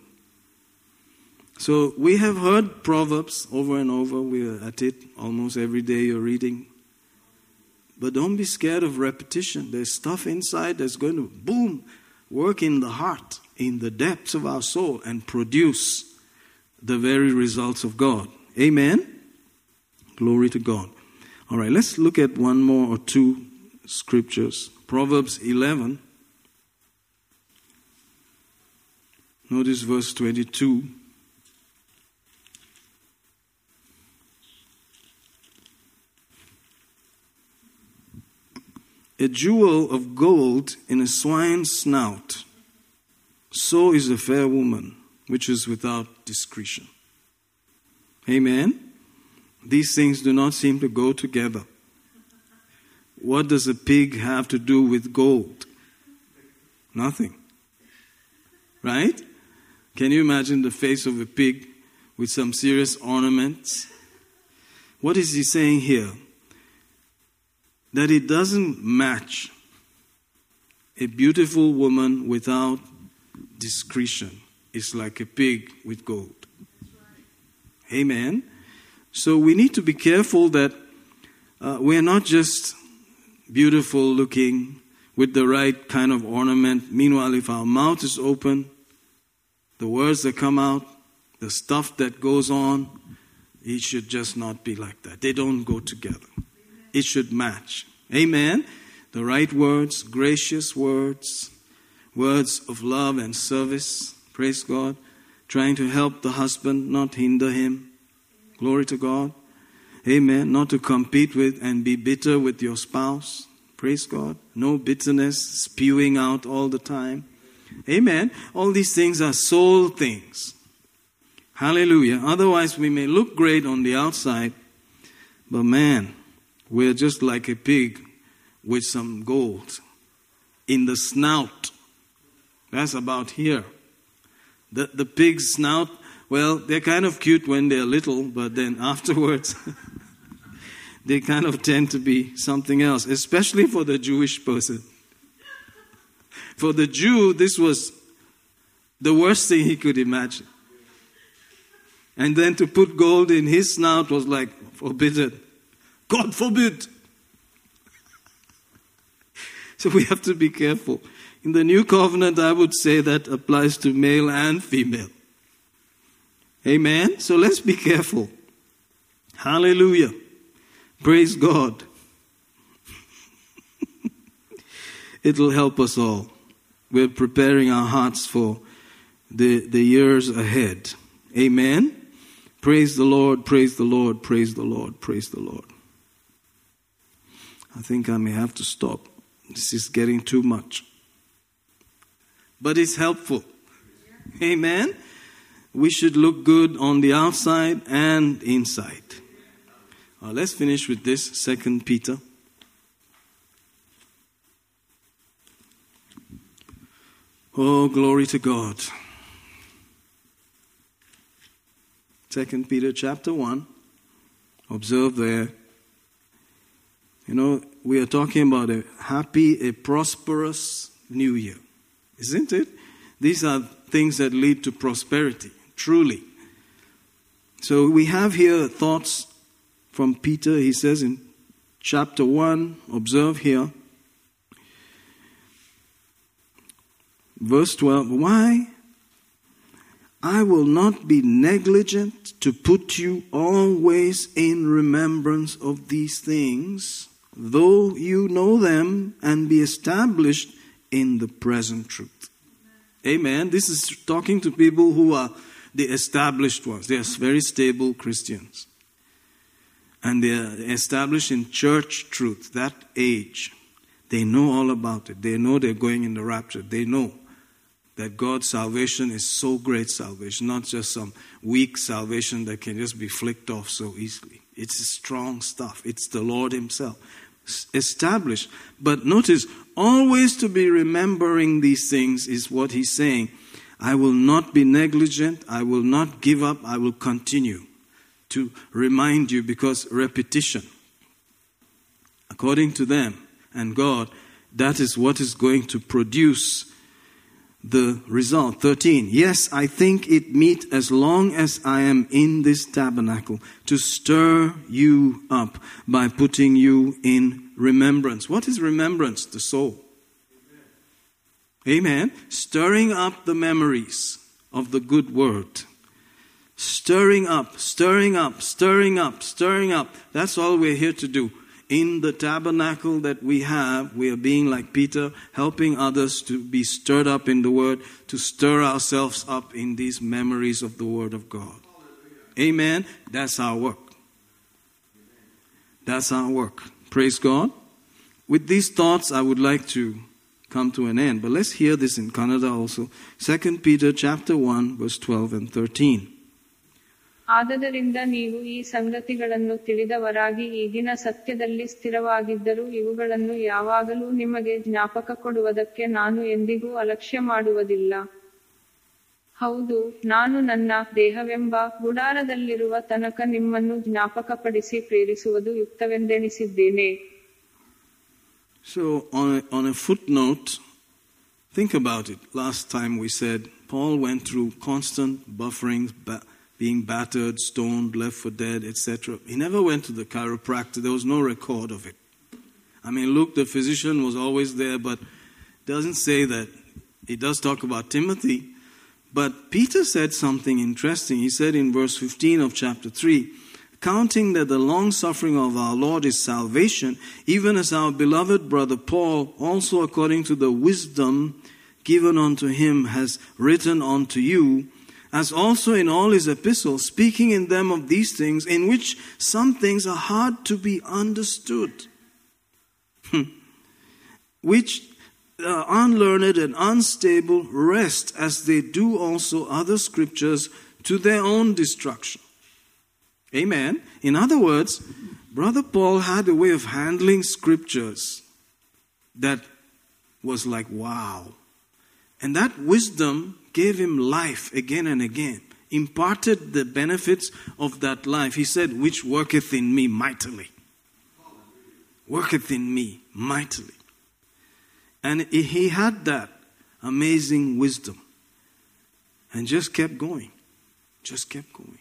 Speaker 1: So we have heard Proverbs over and over. We're at it almost every day you're reading. But don't be scared of repetition. There's stuff inside that's going to boom, work in the heart, in the depths of our soul, and produce the very results of God. Amen. Glory to God. All right, let's look at one more or two scriptures. Proverbs 11, Notice verse 22. A jewel of gold in a swine's snout, so is a fair woman, which is without discretion. Amen? These things do not seem to go together. What does a pig have to do with gold? Nothing. Right? Can you imagine the face of a pig with some serious ornaments? What is he saying here? That it doesn't match a beautiful woman without discretion. It's like a pig with gold. Right. Amen. So we need to be careful that uh, we're not just beautiful looking with the right kind of ornament. Meanwhile, if our mouth is open, the words that come out, the stuff that goes on, it should just not be like that. They don't go together. It should match. Amen. The right words, gracious words, words of love and service. Praise God. Trying to help the husband, not hinder him. Glory to God. Amen. Not to compete with and be bitter with your spouse. Praise God. No bitterness spewing out all the time. Amen. All these things are soul things. Hallelujah. Otherwise, we may look great on the outside, but man, we're just like a pig with some gold in the snout. That's about here. The, the pig's snout, well, they're kind of cute when they're little, but then afterwards, they kind of tend to be something else, especially for the Jewish person. For the Jew, this was the worst thing he could imagine. And then to put gold in his snout was like forbidden. God forbid. so we have to be careful. In the new covenant, I would say that applies to male and female. Amen? So let's be careful. Hallelujah. Praise God. It'll help us all. We're preparing our hearts for the, the years ahead. Amen. Praise the Lord, praise the Lord, praise the Lord, praise the Lord. I think I may have to stop. This is getting too much. But it's helpful. Amen. We should look good on the outside and inside. Uh, let's finish with this, Second Peter Oh, glory to God. 2 Peter chapter 1. Observe there. You know, we are talking about a happy, a prosperous new year, isn't it? These are things that lead to prosperity, truly. So we have here thoughts from Peter. He says in chapter 1, observe here, Verse 12 Why? I will not be negligent to put you always in remembrance of these things, though you know them and be established in the present truth. Amen. This is talking to people who are the established ones, they are very stable Christians. And they are established in church truth, that age. They know all about it. They know they're going in the rapture. They know that God's salvation is so great salvation, not just some weak salvation that can just be flicked off so easily. It's strong stuff, it's the Lord Himself established. But notice, always to be remembering these things is what He's saying. I will not be negligent, I will not give up, I will continue to remind you because repetition, according to them and God, that is what is going to produce the result. 13. Yes, I think it meet as long as I am in this tabernacle to stir you up by putting you in remembrance. What is remembrance? The soul. Amen. Stirring up the memories of the good word. Stirring up, stirring up, stirring up, stirring up. That's all we're here to do in the tabernacle that we have, we are being like Peter, helping others to be stirred up in the Word, to stir ourselves up in these memories of the Word of God. Amen. That's our work. That's our work. Praise God. With these thoughts, I would like to come to an end, but let's hear this in Kannada also. 2 Peter chapter 1, verse 12 and 13. ಆದ್ದರಿಂದ ನೀವು ಈ ಸಂಗತಿಗಳನ್ನು ತಿಳಿದವರಾಗಿ ಈಗಿನ ಸತ್ಯದಲ್ಲಿ ಸ್ಥಿರವಾಗಿದ್ದರೂ ಇವುಗಳನ್ನು ಯಾವಾಗಲೂ ನಿಮಗೆ ಜ್ಞಾಪಕ ಕೊಡುವುದಕ್ಕೆ ನಾನು ಎಂದಿಗೂ ಅಲಕ್ಷ್ಯ ಮಾಡುವುದಿಲ್ಲ ಹೌದು ನಾನು ನನ್ನ ದೇಹವೆಂಬ ಗುಡಾರದಲ್ಲಿರುವ ತನಕ ನಿಮ್ಮನ್ನು ಜ್ಞಾಪಕಪಡಿಸಿ ಪ್ರೇರಿಸುವುದು ಯುಕ್ತವೆಂದೆನಿಸಿದ್ದೇನೆ So on a, on a footnote, think about it. Last time we said Paul went through constant bufferings, ba- being battered, stoned, left for dead, etc. He never went to the chiropractor. There was no record of it. I mean, Luke, the physician, was always there, but doesn't say that. He does talk about Timothy. But Peter said something interesting. He said in verse 15 of chapter 3 Counting that the long suffering of our Lord is salvation, even as our beloved brother Paul, also according to the wisdom given unto him, has written unto you as also in all his epistles, speaking in them of these things, in which some things are hard to be understood, hmm. which uh, unlearned and unstable rest, as they do also other scriptures, to their own destruction. Amen. In other words, Brother Paul had a way of handling scriptures that was like, wow. And that wisdom gave him life again and again, imparted the benefits of that life. He said, Which worketh in me mightily. Worketh in me mightily. And he had that amazing wisdom and just kept going. Just kept going.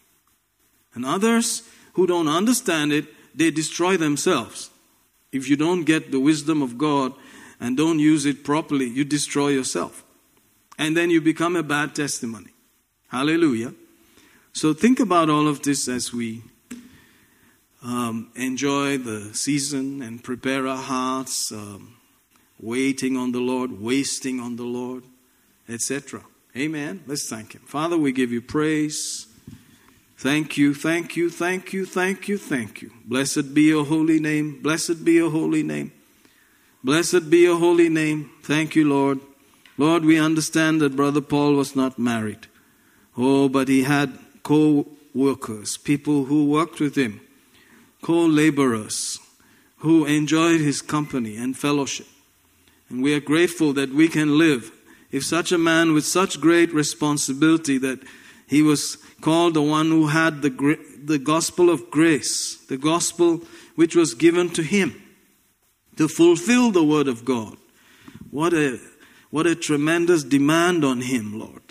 Speaker 1: And others who don't understand it, they destroy themselves. If you don't get the wisdom of God and don't use it properly, you destroy yourself and then you become a bad testimony. Hallelujah. So think about all of this as we um, enjoy the season and prepare our hearts, um, waiting on the Lord, wasting on the Lord, etc. Amen. Let's thank Him. Father, we give you praise. Thank you, thank you, thank you, thank you, thank you. Blessed be your holy name. Blessed be your holy name. Blessed be your holy name. Thank you, Lord. Lord, we understand that Brother Paul was not married. Oh, but he had co workers, people who worked with him, co laborers who enjoyed his company and fellowship. And we are grateful that we can live if such a man with such great responsibility that he was called the one who had the, the gospel of grace, the gospel which was given to him to fulfill the word of God. What a what a tremendous demand on him, Lord.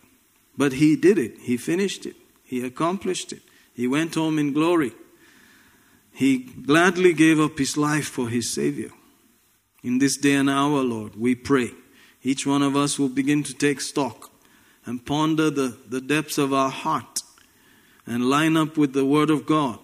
Speaker 1: But he did it. He finished it. He accomplished it. He went home in glory. He gladly gave up his life for his Savior. In this day and hour, Lord, we pray. Each one of us will begin to take stock and ponder the, the depths of our heart and line up with the Word of God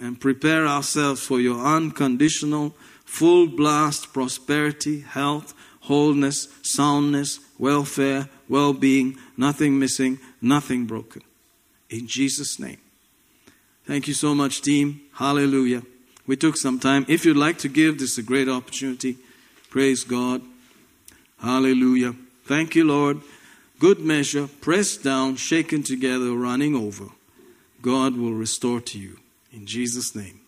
Speaker 1: and prepare ourselves for your unconditional, full blast prosperity, health, wholeness, soundness, welfare, well being, nothing missing, nothing broken. In Jesus' name. Thank you so much, team. Hallelujah. We took some time. If you'd like to give, this is a great opportunity. Praise God. Hallelujah. Thank you, Lord. Good measure, pressed down, shaken together, running over. God will restore to you. In Jesus' name.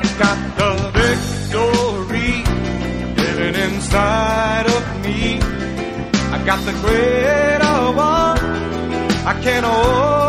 Speaker 1: I've got the victory living inside of me. I got the greater one. I can not hold.